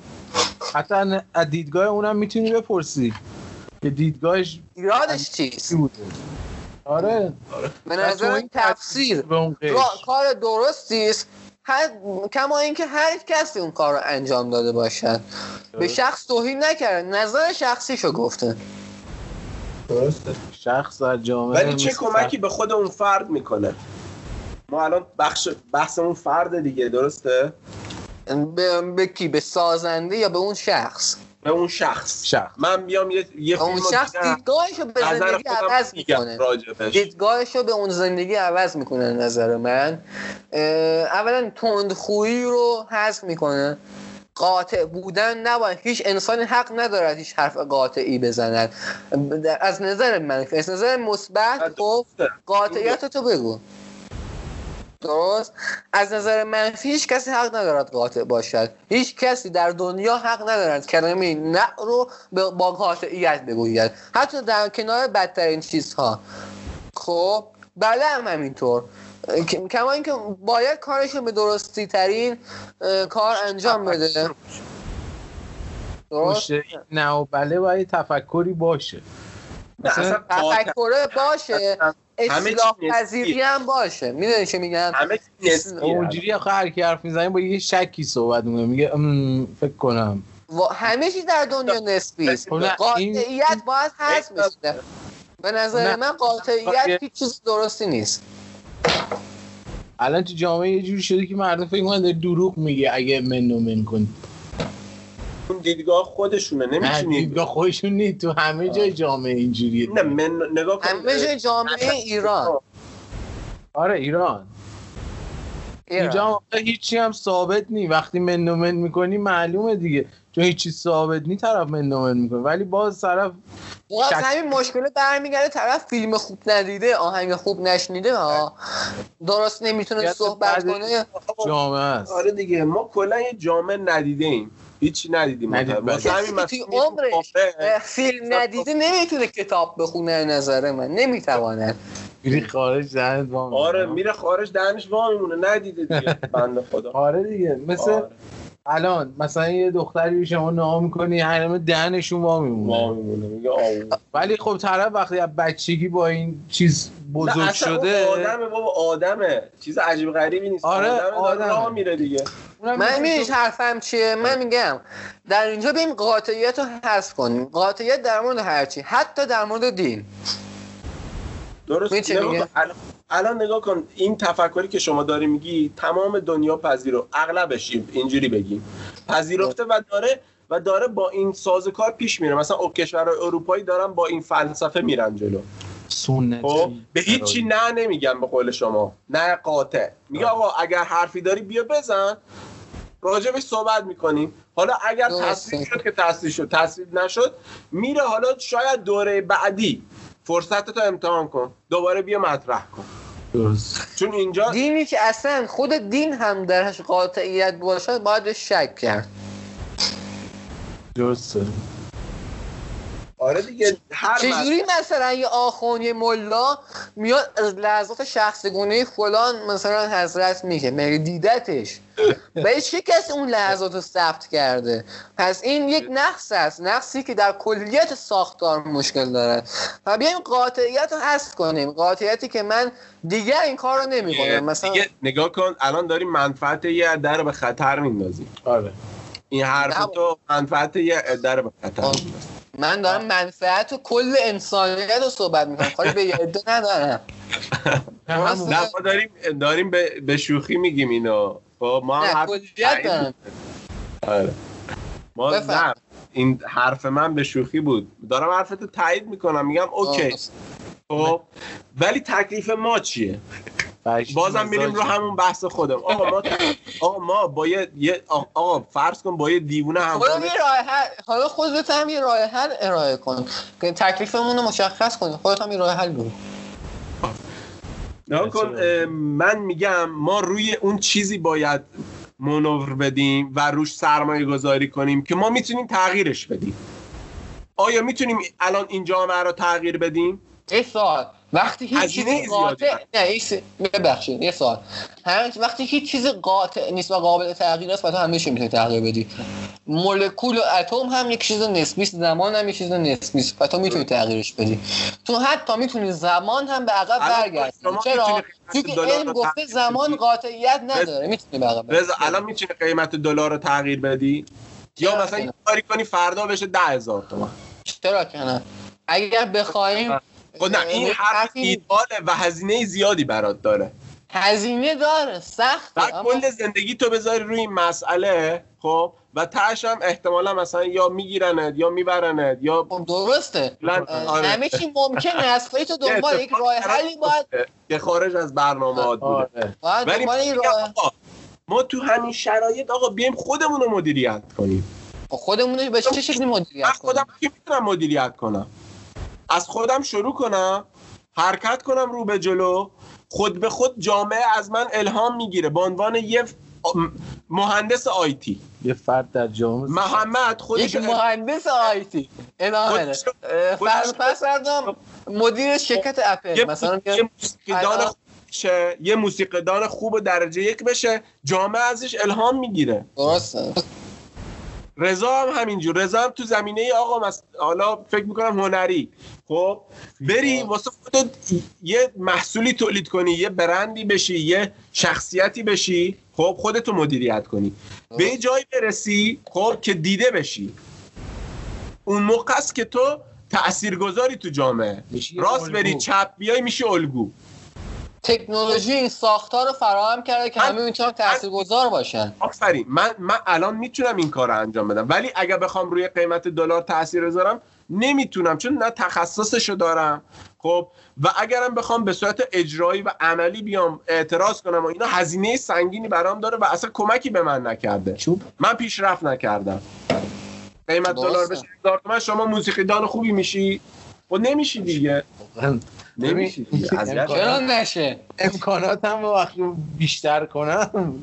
حتی از دیدگاه اونم می‌تونی بپرسی. که دیدگاهش ایرادش چیست؟ چی بوده. آره. به نظر این تفسیر. را- کار درستی است. هر کما اینکه هر کسی اون کار رو انجام داده باشد به شخص توهین نکرده نظر شخصیشو گفته درسته. شخص در جامعه ولی چه کمکی به خود اون فرد می‌کنه؟ ما الان بخش بحثمون فرد دیگه درسته؟ به, به کی؟ به سازنده یا به اون شخص؟ به اون شخص. شخص. من بیام یه یه به اون شخص دیدگاهشو به نظر زندگی عوض می‌کنه. راجبش. دیدگاهشو به اون زندگی عوض می‌کنه نظر من. اولا تندخویی رو حذف می‌کنه. قاطع بودن نباید. هیچ انسانی حق ندارد هیچ حرف قاطعی بزند. از نظر منفی از نظر مثبت خب. قاطعیت تو بگو. درست. از نظر منفی هیچ کسی حق ندارد قاطع باشد. هیچ کسی در دنیا حق ندارد کلمه نه رو به- با قاطعیت بگوید. حتی در کنار بدترین چیزها. خب بله هم همینطور. کما اینکه باید کارش رو به درستی ترین کار انجام بده. درست؟ این نه و بله باید تفکری باشه. تفکره باشه. اصلاح. پذیری هم باشه. می‌دونی چی میگم؟ همه. اونجوری آخه هر کی حرف می‌زنه با یه شکی صحبت می‌کنه. میگه فکر کنم. و همه چیز در دنیا نسبی است خب نه، این- قاطعیت باید هست بشه به نظر نه. من قاطعیت هیچ چیز درستی نیست. الان تو جامعه یه جوری شده که مردم فکر می‌کنن داره دروغ میگه اگه من و من کن اون دیدگاه خودشونه نه نمی‌تونی دیدگاه خودشون نیست تو همه جای جامعه اینجوریه نه من نگاه کن. همه جای جامعه ایران. آره ایران. اینجا هیچی هم ثابت نی. وقتی من و من می‌کنی معلومه دیگه. چون هیچی ثابت نی طرف من و من می‌کنه. ولی باز طرف واقعا شک- همین مشکل برمیگرده. طرف فیلم خوب ندیده آهنگ خوب نشنیده ها. درست نمی‌تونه یعنی صحبت کنه. جامعه است. آره دیگه. ما کلا یه جامعه ندیده ایم هیچی ندیدیم عمرش فیلم ندیده نمی‌تونه کتاب بخونه از نظر من. نمی‌تواند. میری خارج زنت با آره میره خارج دهنش وا میمونه. ندیده دیگه <laughs> بنده خدا. آره دیگه. مثل آره. الان مثلا یه دختری شما نام می‌کنی همه دهنشون وا وا میمونه. میمونه میگه آو ولی خب طرف وقتی از بچگی با این چیز بزرگ شده. آدمه بابا آدمه. چیز عجیب غریبی نیست. آره، آدمه. راه میره دیگه. من تو- حرفم چیه؟ من میگم در اینجا بریم قاطعیت رو حذف کنیم. قاطعیت در مورد هرچی حتی در مورد دین. درست. الان- نگاه کن این تفکری که شما داری میگی تمام دنیا پذیرو اغلبش این- اینجوری بگیم پذیرفته و داره و داره با این سازوکار پیش میره. مثلا او کشورهای اروپایی دارن با این فلسفه میرن جلو. سنتی خب به هیچی نه نمیگم به قول شما. نه قاطع. میگه آقا اگر حرفی داری بیا بزن. راجبش صحبت می‌کنیم. حالا اگر. تصویب شد که تصویب شد. تصویب نشد میره حالا شاید دوره بعدی. فرصت تو امتحان کن. دوباره بیا مطرح کن. درست. چون اینجا دینی که اصلا خود دین هم درش قاطعیت باشد باید شک کرد. درسته. آره دیگه هر چجوری مثلا یه آخون یه ملا میاد از لحظات شخصگونه فلان مثلا حضرت میگه مگه دیدتش؟ به چه کسی اون لحظات رو ثبت کرده؟ پس این یک نقص است نقصی که در کلیت ساختار مشکل دارد و بیایم قاطعیت رو حذف کنیم. قاطعیتی که من دیگر این کار رو نمی کنم مثلا دیگه نگاه کن الان داری منفعت یه رو به خطر میندازی. آره. این حرف. تو منفعت یه رو به خطر. میندازی. من دارم منفعت و کل انسانیت رو صحبت می‌کنم. کاری به یه عده ندارم. نه ما داریم داریم به, شوخی میگیم اینو. خب ما هم کلیت آره. ما. نه این حرف من به شوخی بود. دارم حرفتو تایید می‌کنم میگم اوکی. خب ولی تکلیف ما چیه؟ بازم میریم رو همون بحث خودم. آقا ما آقا ما با یه, یه آقا فرض کن با یه دیوونه هم خودت یه راه حل حالا خودت هم یه راه حل ارائه کن. که تکلیفمون رو مشخص کنی خودت هم یه راه حل بگو. کن اه، من میگم ما روی اون چیزی باید منور بدیم و روش سرمایه گذاری کنیم که ما می‌تونیم تغییرش بدیم. آیا می‌تونیم الان این جامعه رو تغییر بدیم؟ یه سوال. وقتی هیچ چیزی قاطع نه یه س- ببخشید یه سوال. هر وقتی هیچ چیز قاطع نیست و قابل تغییر است و تو همیشه می‌تونی تغییر بدی. مولکول و اتم هم یک چیز نسبی است زمان هم یک چیز نسبی است. و تو می‌تونی تغییرش بدی. تو حتی می‌تونی زمان هم به عقب برگردی. چرا؟ چون علم گفته زمان. قاطعیت نداره. می‌تونی به عقب. الان می‌تونی قیمت دلار رو تغییر بدی؟ یا مثلا کاری کنی فردا بشه ده هزار تومن چرا که نه؟ اگر بخوایم خب نه این اه، حرف ایداله و هزینه زیادی برات داره. هزینه داره سخته بعد اما کل زندگی تو بذاری روی این مسئله خب؟ و تهش هم احتمالا مثلا یا میگیرنت یا میبرنت یا خب درسته. آره. همه چی ممکن است تو دنبال یک راه حلی باید که خارج از برنامه بوده. آره. ولی ما تو همین شرایط آقا بیایم خودمون رو مدیریت کنیم. خب خودمون رو به چه شکلی من مدیریت خودم کنیم؟ که می‌تونم مدیریت کنم. از خودم شروع کنم حرکت کنم رو به جلو. خود به خود جامعه از من الهام می‌گیره به عنوان یه مهندس آیتی یه فرد در جامعه محمد خودش یک مهندس آیتی ادامه فردم مدیر شرکت یه اپل. مثلا یه موسیقیدان بشه یه موسیقیدان خوب و درجه یک بشه. جامعه ازش الهام می‌گیره. درسته. رضا هم همینجور. رضا هم تو زمینه آقا مس... حالا فکر می‌کنم هنری. خب بری واسه خودت یه محصولی تولید کنی یه برندی بشی یه شخصیتی بشی. خب خودتو مدیریت کنی. به یه جایی برسی خب که دیده بشی. اون موقع است که تو تاثیرگذاری تو جامعه. راست. بری چپ بیای میشی الگو. تکنولوژی این ساختار رو فراهم کرده که همه می‌تونن تاثیرگذار باشن. آفرین. من من الان می‌تونم این کار رو انجام بدم. ولی اگر بخوام روی قیمت دلار تاثیر بذارم نمی‌تونم چون نه تخصصشو دارم. خب؟ و اگرم بخوام به صورت اجرایی و عملی بیام اعتراض کنم و اینا هزینه سنگینی برام داره و اصلا کمکی به من نکرده. چوب؟ من پیشرفت نکردم. قیمت. دلار بشه هزار تومن شما موسیقیدان خوبی میشی؟ و نمیشی دیگه. اذیت چرا نشه؟ امکاناتم رو وقتی بیشتر کنم.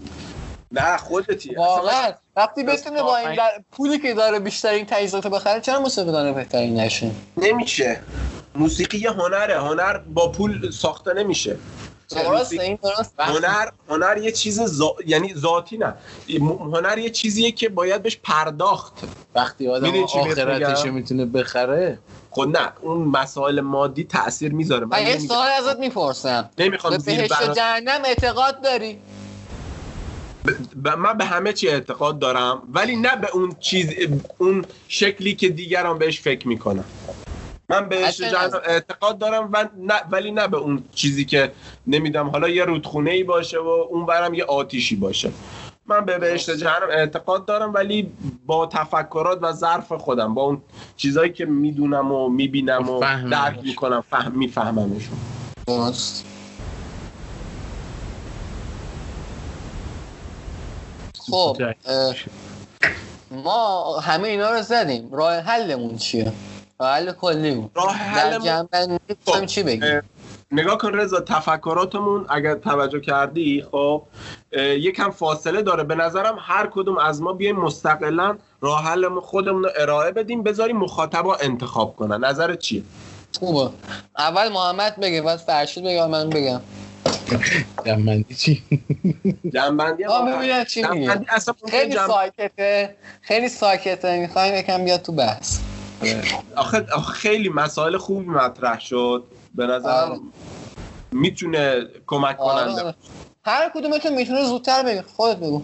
نه خودتی. واقعا. وقتی بس بتونه با این در... پولی که داره بیشترین تجهیزات رو بخره چرا موسیقیدان بهترین نشه؟ نمیشه. موسیقی یه هنره. هنر با پول ساخته نمیشه. درسته این درست هنر هنر یه چیز زا... یعنی ذاتی نه. هنر یه چیزیه که باید بهش پرداخت. وقتی آدم آخرتش؟ می‌تونه بخره؟ خود نه اون مسائل مادی تاثیر می‌ذاره من یه سوال ازت می‌پرسم. نمی‌خوام به بهشت و بنا- جهنم اعتقاد داری؟ ب- من به همه چی اعتقاد دارم ولی نه به اون چیز اون شکلی که دیگران بهش فکر می‌کنن. من به اصلا جهنم اعتقاد دارم و نه ولی نه به اون چیزی که نمیدم حالا یه رودخونه ای باشه و اون برم یه آتیشی باشه. من به بهشت جهنم اعتقاد دارم ولی با تفکرات و ظرف خودم با اون چیزایی که می‌دونم و می‌بینم و. درک می‌کنم فهم میفهممشون. درست. خب ما همه اینا رو زدیم. راه حلمون چیه؟ راه حل کلیمون. راه در حلمون جنبندی می‌خوایم چی بگیم؟ نگاه کن رضا تفکراتمون اگر توجه کردی خب یکم فاصله داره. به نظرم هر کدوم از ما بیایم مستقلا راه حل خودمون رو ارائه بدیم بذاریم مخاطبا انتخاب کنن. نظرت چیه؟ خوبه. اول محمد بگه بعد فرشید بگه من بگم. جنبندی چی؟ جنبندی چی میگه. ممکنه خیلی جنب- ساکته. خیلی ساکته. می‌خوایم یکم بیاد تو بحث. آخه آخه خیلی مسائل خوبی مطرح شد. به آره. نظرم می‌تونه کمک کننده آره. هر کدومتون می‌تونه زودتر بگه خودت بگو.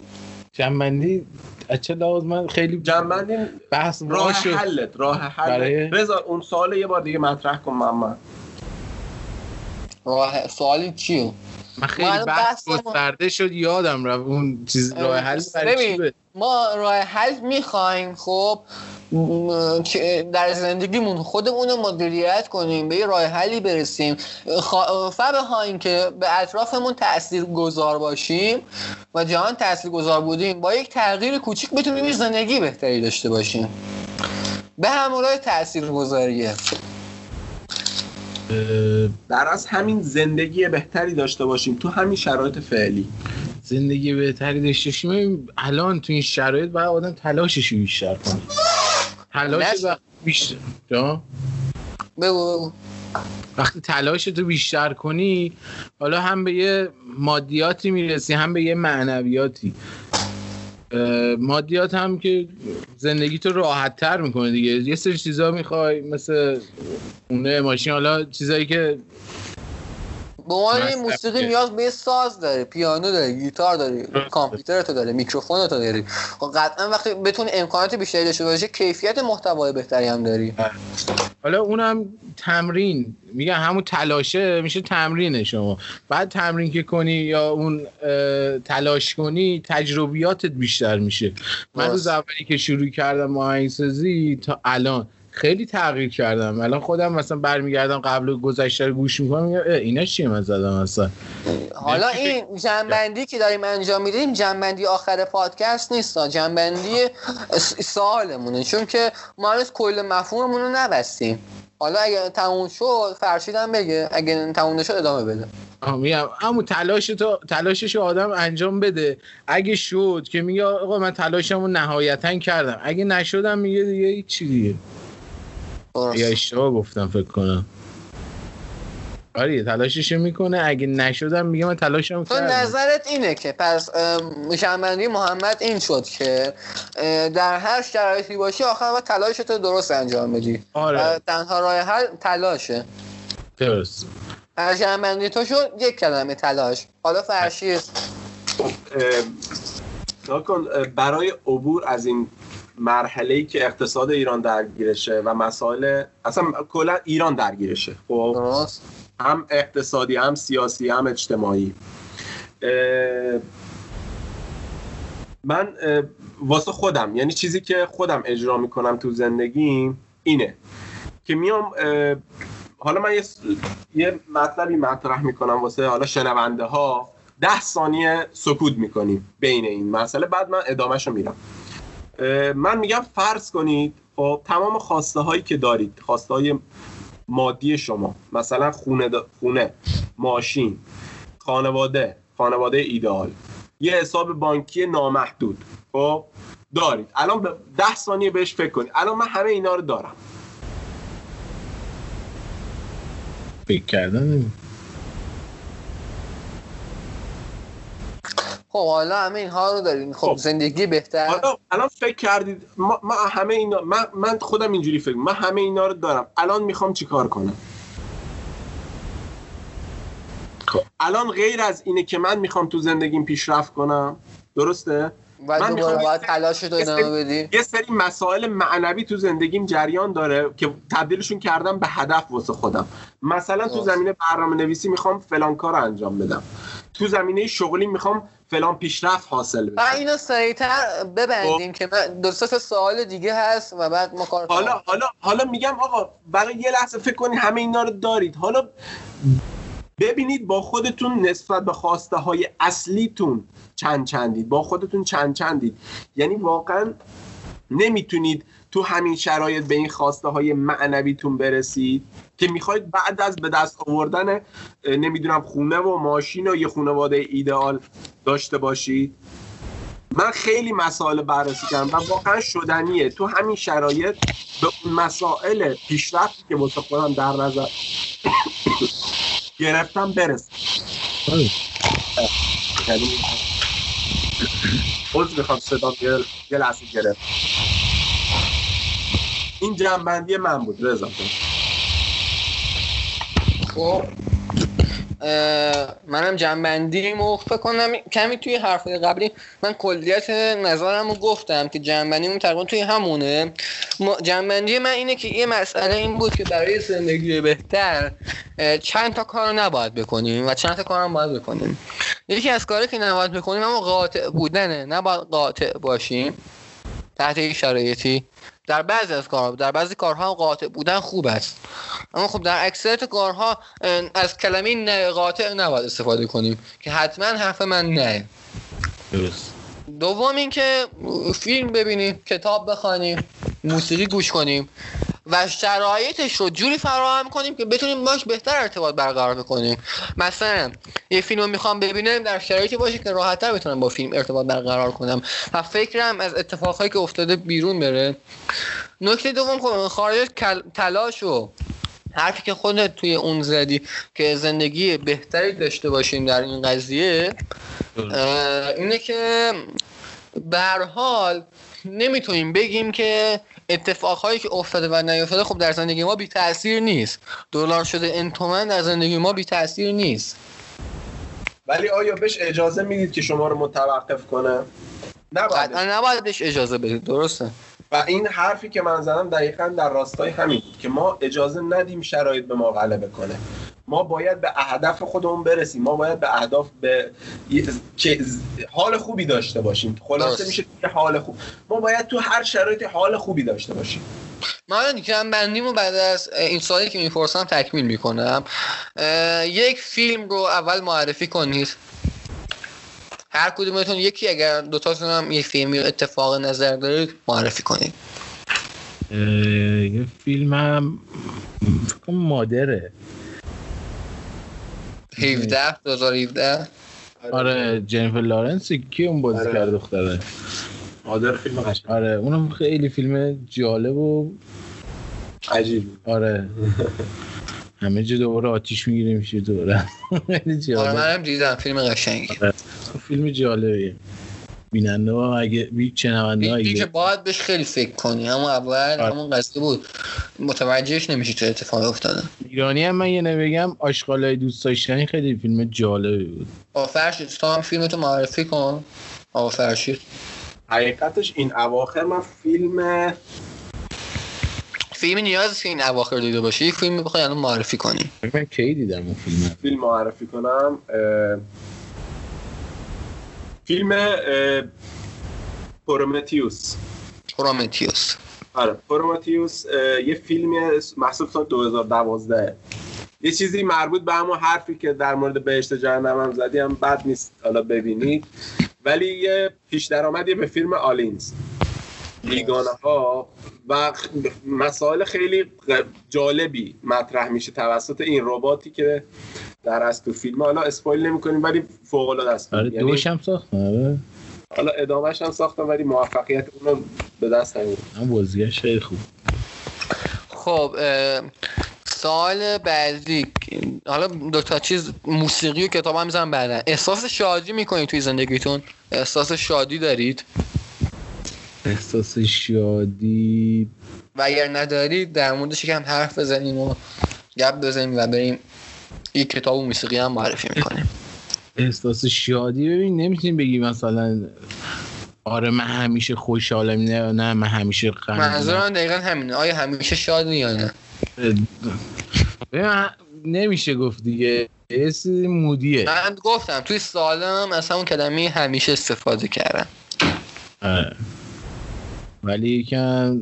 جنبندی؟ از چه لحاظ من خیلی جنبندی بحث راه راه شد حلت راه حلت. برای- رضا اون سوال یه بار دیگه مطرح کن محمد راه سوالی چیه؟ من خیلی ما الان بحث گسترده شد یادم رفت اون چیز راه حل برای؟ ما راه حل می‌خوایم خب؟ در زندگیمون خودمون رو مدیریت کنیم به یه راه حلی برسیم. خوا- فبهاییم که به اطرافمون تأثیر گذار باشیم و جهان تأثیر گذار بودیم با یک تغییر کوچیک بتونیم یه زندگی بهتری داشته باشیم. به همراه تأثیر گذاریه در از همین زندگی بهتری داشته باشیم تو همین شرایط فعلی. زندگی بهتری داشته باشیم. الان تو این شرایط باید آدم تلاشش رو بیشتر کنه. تلاش وقت بیشتر؟ بگو وقتی تلاش تو بیشتر کنی حالا هم به یه مادیاتی می‌رسی هم به یه معنویاتی. مادیات هم که زندگی تو راحت تر می‌کنه دیگه. یه سری چیزا می‌خوای مثل خونه ماشین حالا چیزایی که به عنوان موسیقی نیاز به ساز داره پیانو داره گیتار داری کامپیوتر تو داره میکروفون تو داری. خب قطعا وقتی بتونی امکانات بیشتری داشته باشی کیفیت محتوای بهتری هم داری. حالا اونم تمرین. میگن همون تلاشه میشه تمرین شما. بعد تمرین که کنی یا اون تلاش کنی تجربیاتت بیشتر میشه. من. روز اولی که شروع کردم آهنگسازی تا الان خیلی تغییر کردم. الان خودم مثلا برمیگردم قبل گذشته رو گوش می‌کنم میگم اینا چیه من زدم اصلا؟ حالا این جنبندی که داریم انجام میدیم جنبندی آخر پادکست نیست جنبندی سوالمونه. چون که ما هنوز کل مفهوممون رو نبستیم. حالا اگه تموم شد فرشیدم بگه. اگه تموم نشد ادامه بده. میگم همون تلاش تو تلاشش آدم انجام بده. اگه شد که میگه آقا من تلاشمو نهایتا کردم. اگه نشدم میگه دیگه چی دیگه. یا اشتباه گفتم فکر کنم. آره تلاشش می‌کنه. اگه نشدم میگه من تلاشم تو کردم. نظرت اینه که پس شنبندی محمد این شد که در هر شرایطی باشی آخر باید تلاشت رو درست انجام بدی. آره. و تنها راه حل تلاشه. درست. از شنبندی تو شد یک کلمه تلاش. حالا فرشی نگاه کن اه، برای عبور از این مرحله ای که اقتصاد ایران درگیرشه و مسائل اصلا کلا ایران درگیرشه. خب؟ هم اقتصادی هم سیاسی هم اجتماعی. اه، من اه، واسه خودم یعنی چیزی که خودم اجرا می‌کنم تو زندگیم اینه که میام اه، حالا من یه, یه مطلبی مطرح می‌کنم واسه حالا شنونده ها. ده ثانیه سکوت می‌کنیم بین این مسئله بعد من ادامهش رو میرم من میگم فرض کنید خب تمام خواسته هایی که دارید خواسته های مادی شما مثلا خونه, خونه ماشین خانواده خانواده ایدئال یه حساب بانکی نامحدود خب دارید. الان به ده ثانیه بهش فکر کنید. الان من همه اینا رو دارم. فکر کردن خب حالا همه اینها رو دارین. خب خب. زندگی بهتر. حالا الان فکر کردید ما, ما همه اینا من, من خودم اینجوری فکر من همه اینا رو دارم. الان می‌خوام چیکار کنم؟ خب الان غیر از اینه که من می‌خوام تو زندگیم پیشرفت کنم. درسته؟ و من می‌خوام باید تلاش بدی. یه سری مسائل معنوی تو زندگیم جریان داره که تبدیلشون کردم به هدف واسه خودم. مثلا تو درست. زمینه برنامه نویسی می‌خوام فلان کار رو انجام بدم. تو زمینه شغلی می‌خوام فلان پیشرفت حاصل بدم اینو سریعتر ببندیم که من دو سه تا سوال دیگه هست و بعد ما کار حالا حالا حالا میگم آقا برای یه لحظه فکر کنید همه اینا رو دارید. حالا ببینید با خودتون نسبت به خواسته های اصلیتون چند چندید. با خودتون چند چندید. یعنی واقعا نمی‌تونید تو همین شرایط به این خواسته های معنویتون برسید. که می‌خواید بعد از به دست آوردن نمی‌دونم خونه و ماشین و یه خانواده ایدئال داشته باشید. من خیلی مسائل بررسی کردم و واقعا شدنیه. تو همین شرایط به اون مسائل پیشرفتی که واسه خودم در نظر <coughs> گرفتم. یعنی <coughs> عذر می‌خوام صدا یه لحظه گرفت. این جنبندی من بود رضا خب منم جنبندیمو فکر کنم کمی توی حرفای قبلی من کلیت نظرم رو گفتم که جنبندیمون تقریبا توی همونه. جنبندی من اینه که یه مسئله این بود که برای زندگی بهتر چند تا کار رو نباید بکنیم و چند تا کار هم باید بکنیم. یکی از کاری که نباید بکنیم اما قاطع بودنه. نباید قاطع باشیم. تحت شرایطی در بعضی از کارها در بعضی کارها هم قاطع بودن خوب است. اما خب در اکثریت کارها از کلمه نه قاطع نباید استفاده کنیم که حتما حرف من نه. درست. دوم اینکه فیلم ببینیم کتاب بخوانیم موسیقی گوش کنیم. و شرایطش رو جوری فراهم کنیم که بتونیم باش بهتر ارتباط برقرار بکنیم. مثلا یه فیلم رو می‌خوام ببینم در شرایطی باشه که راحتتر بتونم با فیلم ارتباط برقرار کنم. و فکرم از اتفاقهایی که افتاده بیرون بره. نکته دوم خب خارج تلاش و حرفی که خودت توی اون زدی که زندگی بهتری داشته باشیم در این قضیه اینه که به هر حال نمی‌تونیم بگیم که اتفاقهایی که افتاده و نیفتاده خب در زندگی ما بی تاثیر نیست. دلار شده ان تومن در زندگی ما بی تاثیر نیست. ولی آیا بهش اجازه می‌دید که شما رو متوقف کنه؟ نباید. نباید بهش اجازه بدید. درسته. و این حرفی که من زدم دقیقا در راستای همین که ما اجازه ندیم شرایط به ما غلبه کنه. ما باید به اهداف خودمون برسیم. ما باید به اهداف به که حال خوبی داشته باشیم. خلاصه درست. میشه که حال خوب. ما باید تو هر شرایطی حال خوبی داشته باشیم. من دیگه بندیمو بعد از این سوالی که می‌پرسم تکمیل می‌کنم. یک فیلم رو اول معرفی کنید. هر کدومتون یکی اگر دوتاتون هم یه فیلمی رو اتفاق نظر دارید معرفی کنید. یه فیلم هم مادره. 17 2017 آره جنیفر لارنس کی اون بازی آره. کرده دختره مادر فیلم قشنگ. آره اونم خیلی فیلم جالب و عجیب. آره. <laughs> همه جا دوباره آتیش می‌گیره میشه دوباره. <laughs> خیلی آره منم دیدم فیلم قشنگی فیلم جالبیه. بیننده ها اگه فیلمی که اگه باید بهش خیلی فکر کنی. همون اول آره. همون قصه بود. متوجهش نمیشی چه اتفاقی افتاده. ایرانی هم من یه نبگم آشغالای دوست داشتنی خیلی فیلم جالبی بود. آقا فرشید تو هم فیلمتو معرفی کن. آقا فرشید. حقیقتش این اواخر من فیلم فیلم نیاز که این اواخر دیده باشی یک فیلم بخوای الان معرفی کنی. من کی دیدم اون فیلم؟ فیلم معرفی کنم اه، فیلم پرومتیوس. پرومتیوس. آره پرومتیوس یه فیلمی محسوب سال 2012 یه چیزی مربوط به همون حرفی که در مورد بهشت جهنم هم زدی هم بد نیست حالا ببینید. ولی یه پیش درآمدی به فیلم Aliens. بیگانه ها و مسائل خیلی جالبی مطرح میشه توسط این رباتی که در از تو فیلم. حالا spoil نمی‌کنیم ولی فوق العاده است. آره یعنی دوش هم ساخت. آره. حالا ادامهش هم ساختم ولی موفقیت اون رو به دست نیاورد هم بازیگرش خیلی خوب. خب اه، سال بعدی. حالا دو تا چیز موسیقی و کتاب هم می‌زنم بعدا. احساس شادی می‌کنید توی زندگیتون؟ احساس شادی دارید؟ احساس شادی. و اگر ندارید در موردش یکم حرف بزنیم و گپ بزنیم و بریم یک کتاب و موسیقی هم معرفی می‌کنیم. احساس شادی. ببین نمی‌تونیم بگی مثلا آره من همیشه خوشحالم نه نه من همیشه غمگینم. منظورم دقیقا همینه. آیا همیشه شادی یا نه؟ نمیشه گفت دیگه. چیزی مودیه. من گفتم توی سالم از همون کلمه همیشه استفاده کردم. آره. ولی یکم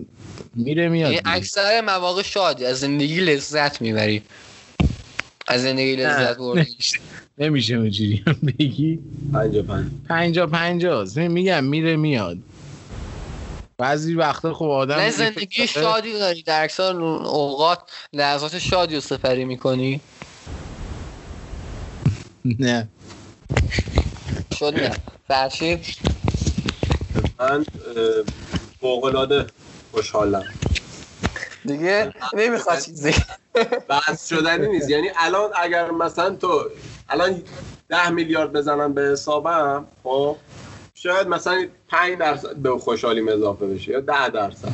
میره میاد یعنی. اکثر مواقع شادی از زندگی لذت می‌بری از زندگی لذت بردی نمیشه- اونجوری هم بگی. پنجا پنج. پنجا پنجاست میگم میره میاد. بعضی وقتا خب آدم نه زندگی فکر- شادی داری. در اکثر اوقات لحظات شادی رو سپری می‌کنی؟ نه. شد نه. فرشید؟ من فوق العاده خوشحالم. دیگه نمی‌خواد چیزی بحث شدنی نیست. یعنی الان اگر مثلا تو الان ده میلیارد بزنم به حسابم خب شاید مثلا 5 درصد به خوشحالیم اضافه بشه یا 10 درصد.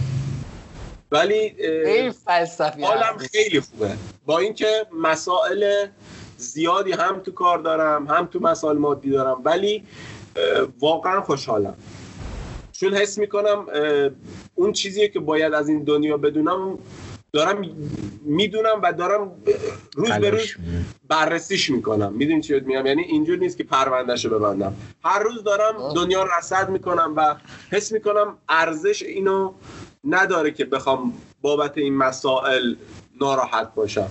ولی خیلی اه، فلسفی حالم. خیلی خوبه. با اینکه مسائل زیادی هم تو کار دارم هم تو مسائل مادی دارم ولی واقعا خوشحالم. چون حس می‌کنم اون چیزی که باید از این دنیا بدونم دارم می‌دونم و دارم روز به روز. بررسیش می‌کنم می‌دونی چی میگم یعنی اینجور نیست که پروندهشو ببندم هر روز دارم. دنیا رو رصد می‌کنم و حس می‌کنم ارزش اینو نداره که بخوام بابت این مسائل ناراحت باشم.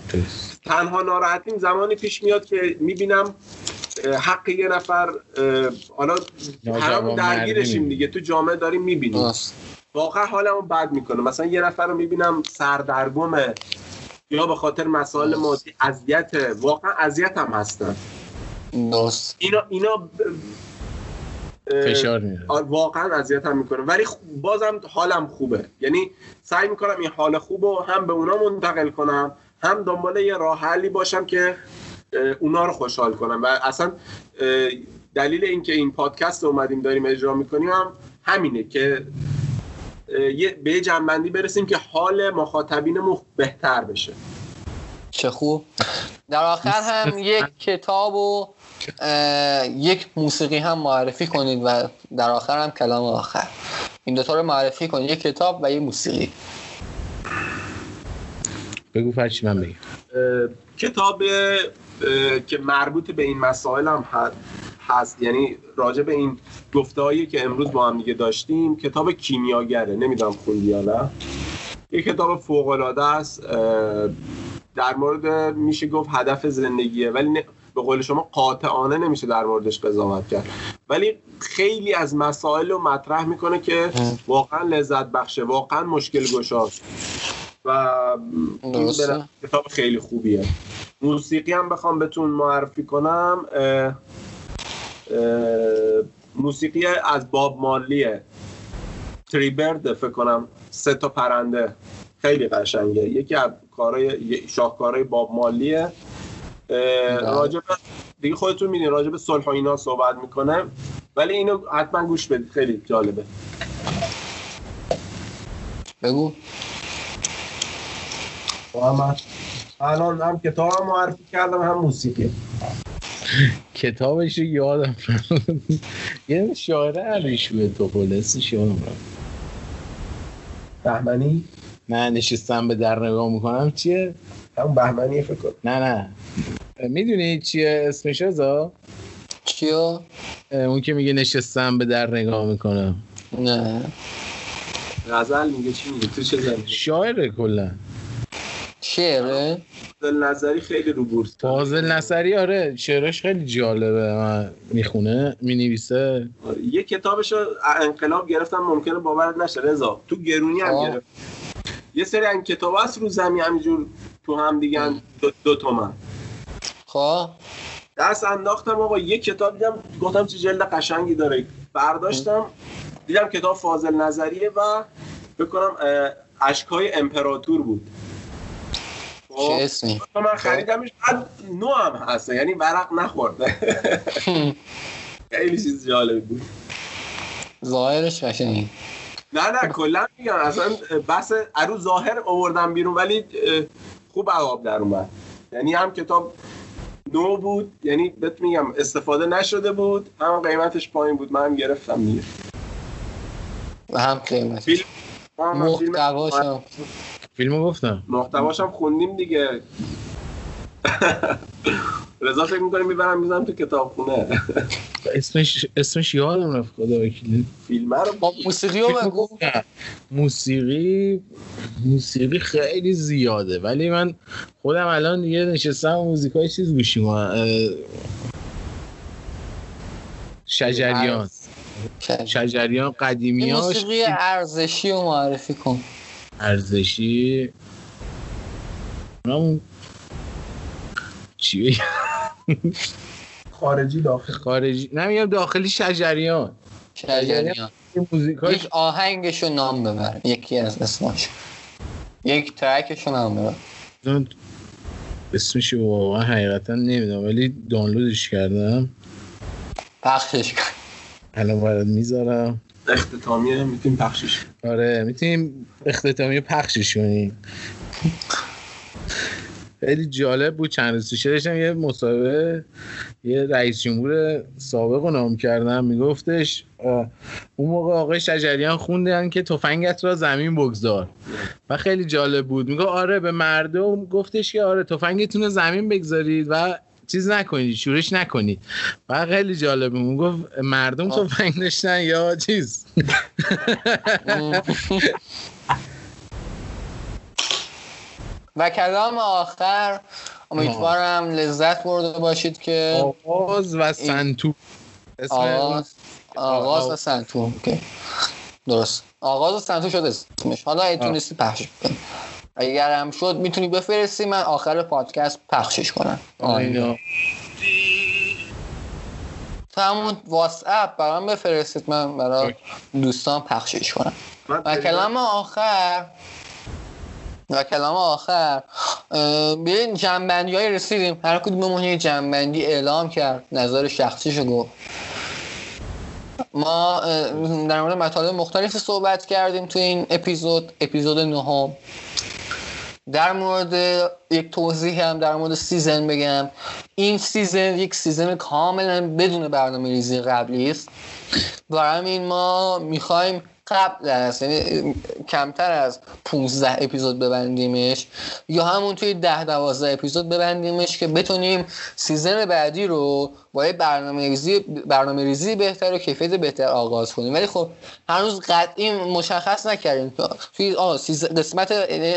تنها ناراحتیم زمانی پیش میاد که می‌بینم حق یه نفر حالا همون درگیرشیم دیگه تو جامعه داریم می‌بینیم. واقعا حالمو بد می‌کنه. مثلا یه نفر رو می‌بینم سردرگمه یا به خاطر مسائل مادی اذیت واقعا اذیت هم هستن. درست. اینا اینا ب- فشار میاره. واقعا اذیت هم می‌کنه. ولی بازم حالم خوبه. یعنی سعی می‌کنم این حال خوب رو هم به اونا منتقل کنم هم دنبال یه راه حلی باشم که اونا رو خوشحال کنم. و اصلا دلیل اینکه این پادکست رو اومدیم داریم اجرا می‌کنیم هم همینه که به یه جنبندی برسیم که حال مخاطبینمون بهتر بشه. چه خوب. در آخر هم <laughs> یک کتاب و یک موسیقی هم معرفی کنید و در آخر هم کلام آخر. این دوتا رو معرفی کنید. یک کتاب و یک موسیقی. بگو فرچی من بگم. کتاب که مربوط به این مسائل هم هست. یعنی راجع به این گفتهایی که امروز با هم دیگه داشتیم کتاب کیمیاگره. نمی‌دونم خوندی یا نه. یه کتاب فوق العاده است در مورد میشه گفت هدف زندگیه. ولی نه- به قول شما قاطعانه نمیشه در موردش قضاوت کرد. ولی خیلی از مسائل رو مطرح می‌کنه که واقعا لذت بخشه. واقعا مشکل گشاست. و این کتاب خیلی خوبیه. موسیقی هم بخوام بهتون معرفی کنم. اه، اه، موسیقی از باب مالیه. تریبرد فکر کنم سه تا پرنده. خیلی قشنگه. یکی از کارهای شاهکارهای باب مالیه. راجب دیگه خودتون میدین راجب صلح و اینا صحبت می‌کنه. ولی اینو حتما گوش بدید. خیلی جالبه. بگو. محمد الان هم کتاب هم معرفی کردم هم موسیقی. کتابش رو یادم یه شاعره عریش به تو پولسش یادم بهمنی؟ نه نشستم به در نگاه می‌کنم. چیه؟ همون بهمنی فکر نه نه. می‌دونی چیه اسمش ازا چیو؟ اون که میگه نشستم به در نگاه می‌کنم. نه. غزل میگه چی میگه؟ تو چه زنی شاعره کلا. شعره؟ دل نظری خیلی رو بورس فاضل نصری آره شعرش خیلی جالبه من می‌خونه می‌نویسه. آره، یه کتابش انقلاب گرفتم ممکنه باورت نشه رضا. تو گرونی هم آه. گرفت. یه سری این کتاب هست رو زمین همینجور تو هم دیگه دو, دو تومن. خب. دست انداختم آقا یه کتاب دیدم گفتم چه جلد قشنگی داره. برداشتم دیدم کتاب فاضل نظریه و بکنم اشکای امپراتور بود. چه خب، اسمی؟ من خریدمش. بعد نو هم هست یعنی ورق نخورده <laughs> خیلی چیز جالب بود. ظاهرش قشنگه. نه نه کلا میگم اصلا بحث ارو ظاهر آوردم بیرون ولی خوب عقاب در اومد. یعنی هم کتاب نو بود یعنی بهت میگم استفاده نشده بود هم قیمتش پایین بود من هم گرفتم دیگه. هم قیمت فیلم هم فیلم- محتواشم فیلمو گفتم. محتواش هم خوندیم دیگه. رضا فکر می‌کنه می‌برم می‌زنم تو کتابخونه. اسمش اسمش یادم رفت خدا وکیلی. فیلم رو خب موسیقی رو بگو. موسیقی موسیقی خیلی زیاده ولی من خودم الان دیگه نشستم موزیکای چیز گوش می‌کنم اه، شجریان شجریان قدیمیاش. موسیقی ارزشی رو معرفی کن. ارزشی اونم چی؟ خارجی داخل. خارجی نمیگم داخلی شجریان. شجریان. موزیکاش یک آهنگش رو نام ببر. یکی از اسماش یک ترکش رو نام ببر. اسمش رو واقعا حقیقتا نمی‌دونم ولی دانلودش کردم. پخشش کن. الان برات می‌ذارم. اختتامیه می‌تونیم پخشش. آره می‌تونیم اختتامی پخشش کنیم. خیلی جالب بود چند روز پیش. داشتم یه مصاحبه یه رئیس جمهور سابق رو نام کردم. میگفتش اون موقع آقای شجریان خوندن که تفنگت را زمین بگذار. و خیلی جالب بود. میگه آره به مردم گفتش که آره تفنگتون رو زمین بگذارید و چیز نکنید شورش نکنید و خیلی جالبه می‌گفت مردم آه. تفنگ داشتن یا چیز؟ <laughs> و کلام آخر. امیدوارم لذت برده باشید که آواز و سنتو. اسم آغاز آغاز و سنتو. درست. آغاز و سنتو شد اسمش. حالا اگه آه. اگر هم شد می‌تونی بفرستی من آخر پادکست پخشش کنم. تو همون واتساپ برام بفرستید من برای دوستان پخشش کنم. و کلام آخر. و کلام آخر. به این جمع‌بندی های رسیدیم. هر کدوممون یه جمع‌بندی اعلام کرد. نظر شخصیشو گفت. ما در مورد مطالب مختلفی صحبت کردیم تو این اپیزود. اپیزود نهم. در مورد یک توضیح هم در مورد season بگم. این season یک season کاملا بدون برنامه ریزی قبلی است. برای همین ما می‌خوایم قبل از یعنی کمتر از 15 اپیزود ببندیمش یا همون توی 10 12 اپیزود ببندیمش که بتونیم season بعدی رو با برنامه ریزی برنامه ریزی بهتر و کیفیت بهتر آغاز کنیم. ولی خب هنوز قطعی مشخص نکردیم. توی قسمت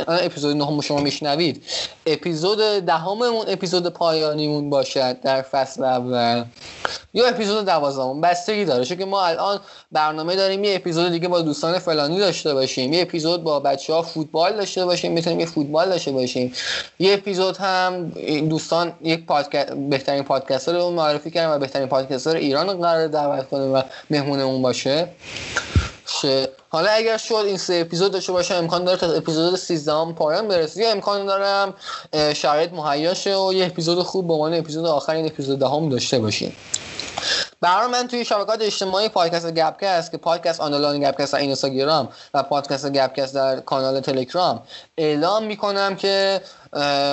اپیزود نهم شما میشنوید. اپیزود دهممون اپیزود پایانیمون باشد در فصل اول. یا اپیزود دوازدهم بستگی داره. چون ما الان برنامه داریم یه اپیزود دیگه با دوستان فلانی داشته باشیم. یه اپیزود با بچه ها فوتبال داشته باشیم. می‌تونیم یه فوتبال داشته باشیم. یه اپیزود هم دوستان یک پادکست بهترین پادکستر رو معرفی کردن و بهترین پادکستر ایران قرار دعوت کنیم و مهمونمون باشه. شه حالا اگر شد این سه اپیزود داشته باشه امکان داره تا اپیزود 13 هم پایان برسه. یا امکان دارم شرایط مهیا شه و یه اپیزود خوب به عنوان اپیزود آخر این اپیزود دهم داشته باشیم. برای من توی شبکات اجتماعی پادکست گپکست که پادکست آنلاین گپکست در اینستاگرام و پادکست گپکست در کانال تلگرام اعلام می‌کنم که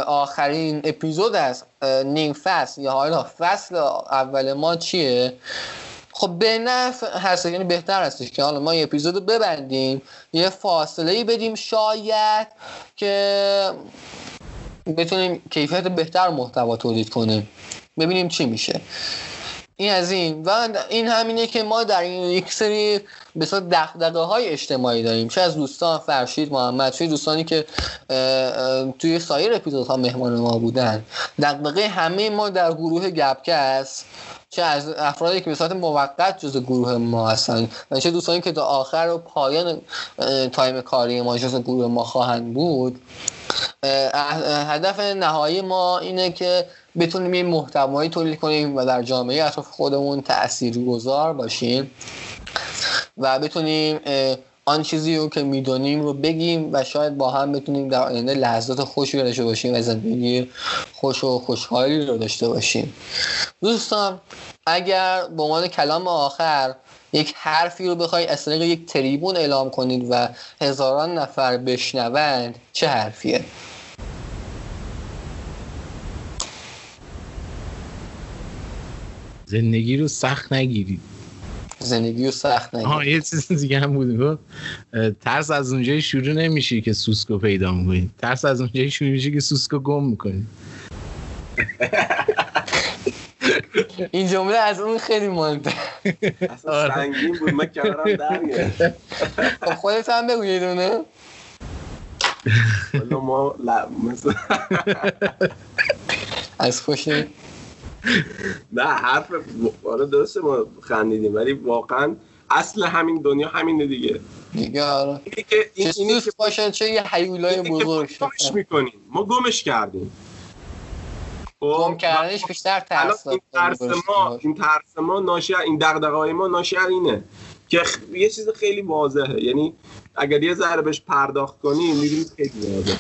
آخرین اپیزود از نیم فصل یا حالا فصل اول ما چیه؟ خب به نفع هست یعنی بهتر هستش که حالا ما یه اپیزود ببندیم یه فاصله ای بدیم شاید که بتونیم کیفیت بهتر محتوا تولید کنیم ببینیم چی میشه. این از این. و این همینه که ما در این یک سری به دغدغه های اجتماعی داریم. چه از دوستان فرشید محمد چه دوستانی که توی سایر اپیزودها مهمان ما بودن. دغدغه همه ما در گروه گپکست چه از افرادی که به صورت موقت جز گروه ما هستن. و چه دوستانی که تا آخر و پایان تایم کاری ما جز گروه ما خواهند بود. هدف نهایی ما اینه که بتونیم یه محتوایی تولید کنیم و در جامعه اطراف خودمون تأثیر گذار باشیم و بتونیم آن چیزی رو که می‌دونیم رو بگیم و شاید با هم بتونیم در آینده لحظات خوشی داشته باشیم و زندگی خوش و خوشحالی رو داشته باشیم. دوستان اگر به عنوان کلام آخر یک حرفی رو بخوای از طریق یک تریبون اعلام کنید و هزاران نفر بشنوند چه حرفیه؟ زندگی رو سخت نگیرید. زندگی رو سخت نگیرید. آه یه چیز دیگه هم بود. ترس از اونجای شروع نمیشه که سوسکو پیدا می‌کنید. ترس از اونجای شروع میشه که سوسکو گم می‌کنید. <laughs> این جمله از اون خیلی مهمه. اصلا سنگین بود من کمرم در خب خودت هم بگو یه دونه. ما از خوشه نه حرف آره درسته ما خندیدیم ولی واقعا اصل همین دنیا همینه دیگه. دیگه آره. که این اینی که باشن چه یه حیولای بزرگ گمش می‌کنیم. ما گمش کردیم. گم کردنش بیشتر ترس این ترس ما این ترس ما ناشی این دغدغه‌های ما ناشی اینه که یه چیز خیلی واضحه. یعنی اگر یه ذره بهش پرداخت کنی می‌بینید خیلی واضحه.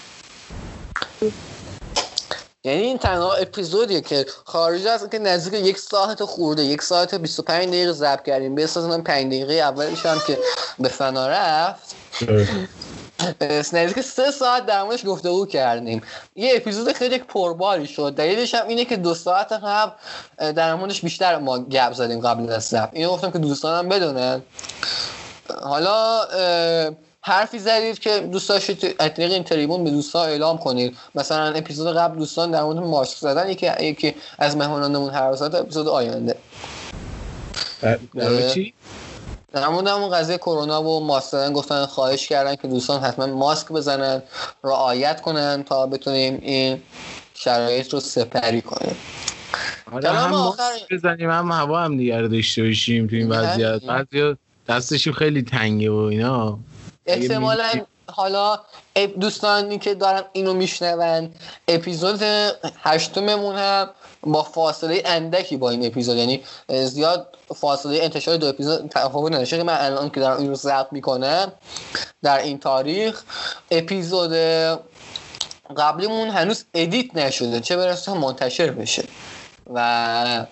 یعنی این تنها اپیزودیه که خارج از که نزدیک یک ساعت خورده یک ساعت 25 دقیقه ضبط کردیم به اساس 5 دقیقه اولش هم که به فنا رفت. نزدیک سه ساعت در موردش گفتگو کردیم. یه اپیزود خیلی پرباری شد. دلیلش هم اینه که دو ساعت قبل در موردش بیشتر ما گپ زدیم قبل از ضبط. اینو گفتم که دوستانم بدونن. حالا حرفی زدید که دوست داشتید از طریق این تریبون به دوستان اعلام کنید. مثلا اپیزود قبل دوستان در مورد ماسک زدن یکی یکی از مهمانانمون هر اپیزود آینده. چی؟ در مورد همون قضیه کرونا و ماسک زدن گفتن خواهش کردن که دوستان حتما ماسک بزنن رعایت کنن تا بتونیم این شرایط رو سپری کنیم. آره هم آخر... بزنیم هم هوا هم دیگر داشته باشیم تو این وضعیت. بعضی دستشون خیلی تنگه و اینا. احتمالا حالا دوستانی که دارن اینو میشنون اپیزود هشتممون هم با فاصله اندکی با این اپیزود. یعنی زیاد فاصله انتشار دو اپیزود تفاوت نداره. من الان که دارم این رو ضبط می‌کنم در این تاریخ اپیزود قبلیمون هنوز edit نشده. چه برسه منتشر بشه. و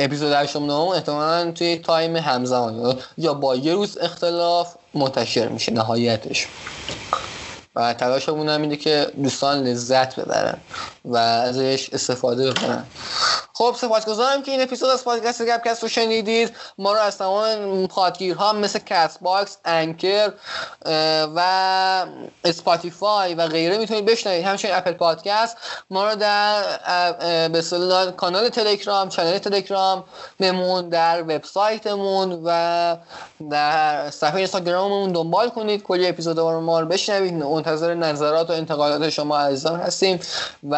اپیزود 89 احتمالا توی time همزمان. یا با یه روز اختلاف منتشر میشه نهایتش. و تلاشمون هم اینه که دوستان لذت ببرن و ازش استفاده بکنن. خب سپاسگزارم که این اپیزود از پادکست گپکست رو شنیدید. ما رو از تمام پادگیرها مثل Castbox Anchor و Spotify و غیره می‌تونید بشنوید. همچنین Apple Podcast ما رو در به کانال تلگرام channel تلگرام ممون در وبسایتمون و در صفحه اینستاگراممون دنبال کنید. کلی اپیزود ما رو بشنوید. منتظر نظرات و انتقادات شما عزیزان هستیم و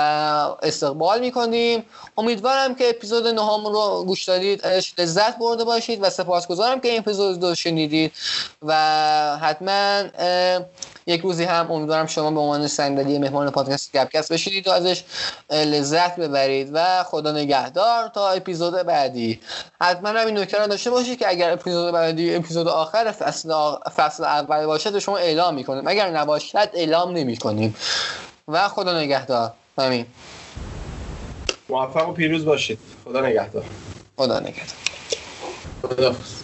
استقبال می‌کنیم. امیدوارم که اپیزود نهم رو گوش دادید. لذت برده باشید و سپاسگزارم که این اپیزود رو شنیدید و حتما یک روزی هم امیدوارم شما به عنوان صندلی مهمان پادکست گپکست بشینید و ازش لذت ببرید و خدا نگهدار تا اپیزود بعدی. حتما هم این نکته رو داشته باشید که اگر اپیزود بعدی اپیزود آخر فصل, آ- فصل اول باشد شما اعلام می‌کنیم. اگر نباشد اعلام نمی‌کنیم. و خدا نگهدار. همین موفق و پیروز باشید. خدا نگهدار. خدا نگهدار. خداحافظ.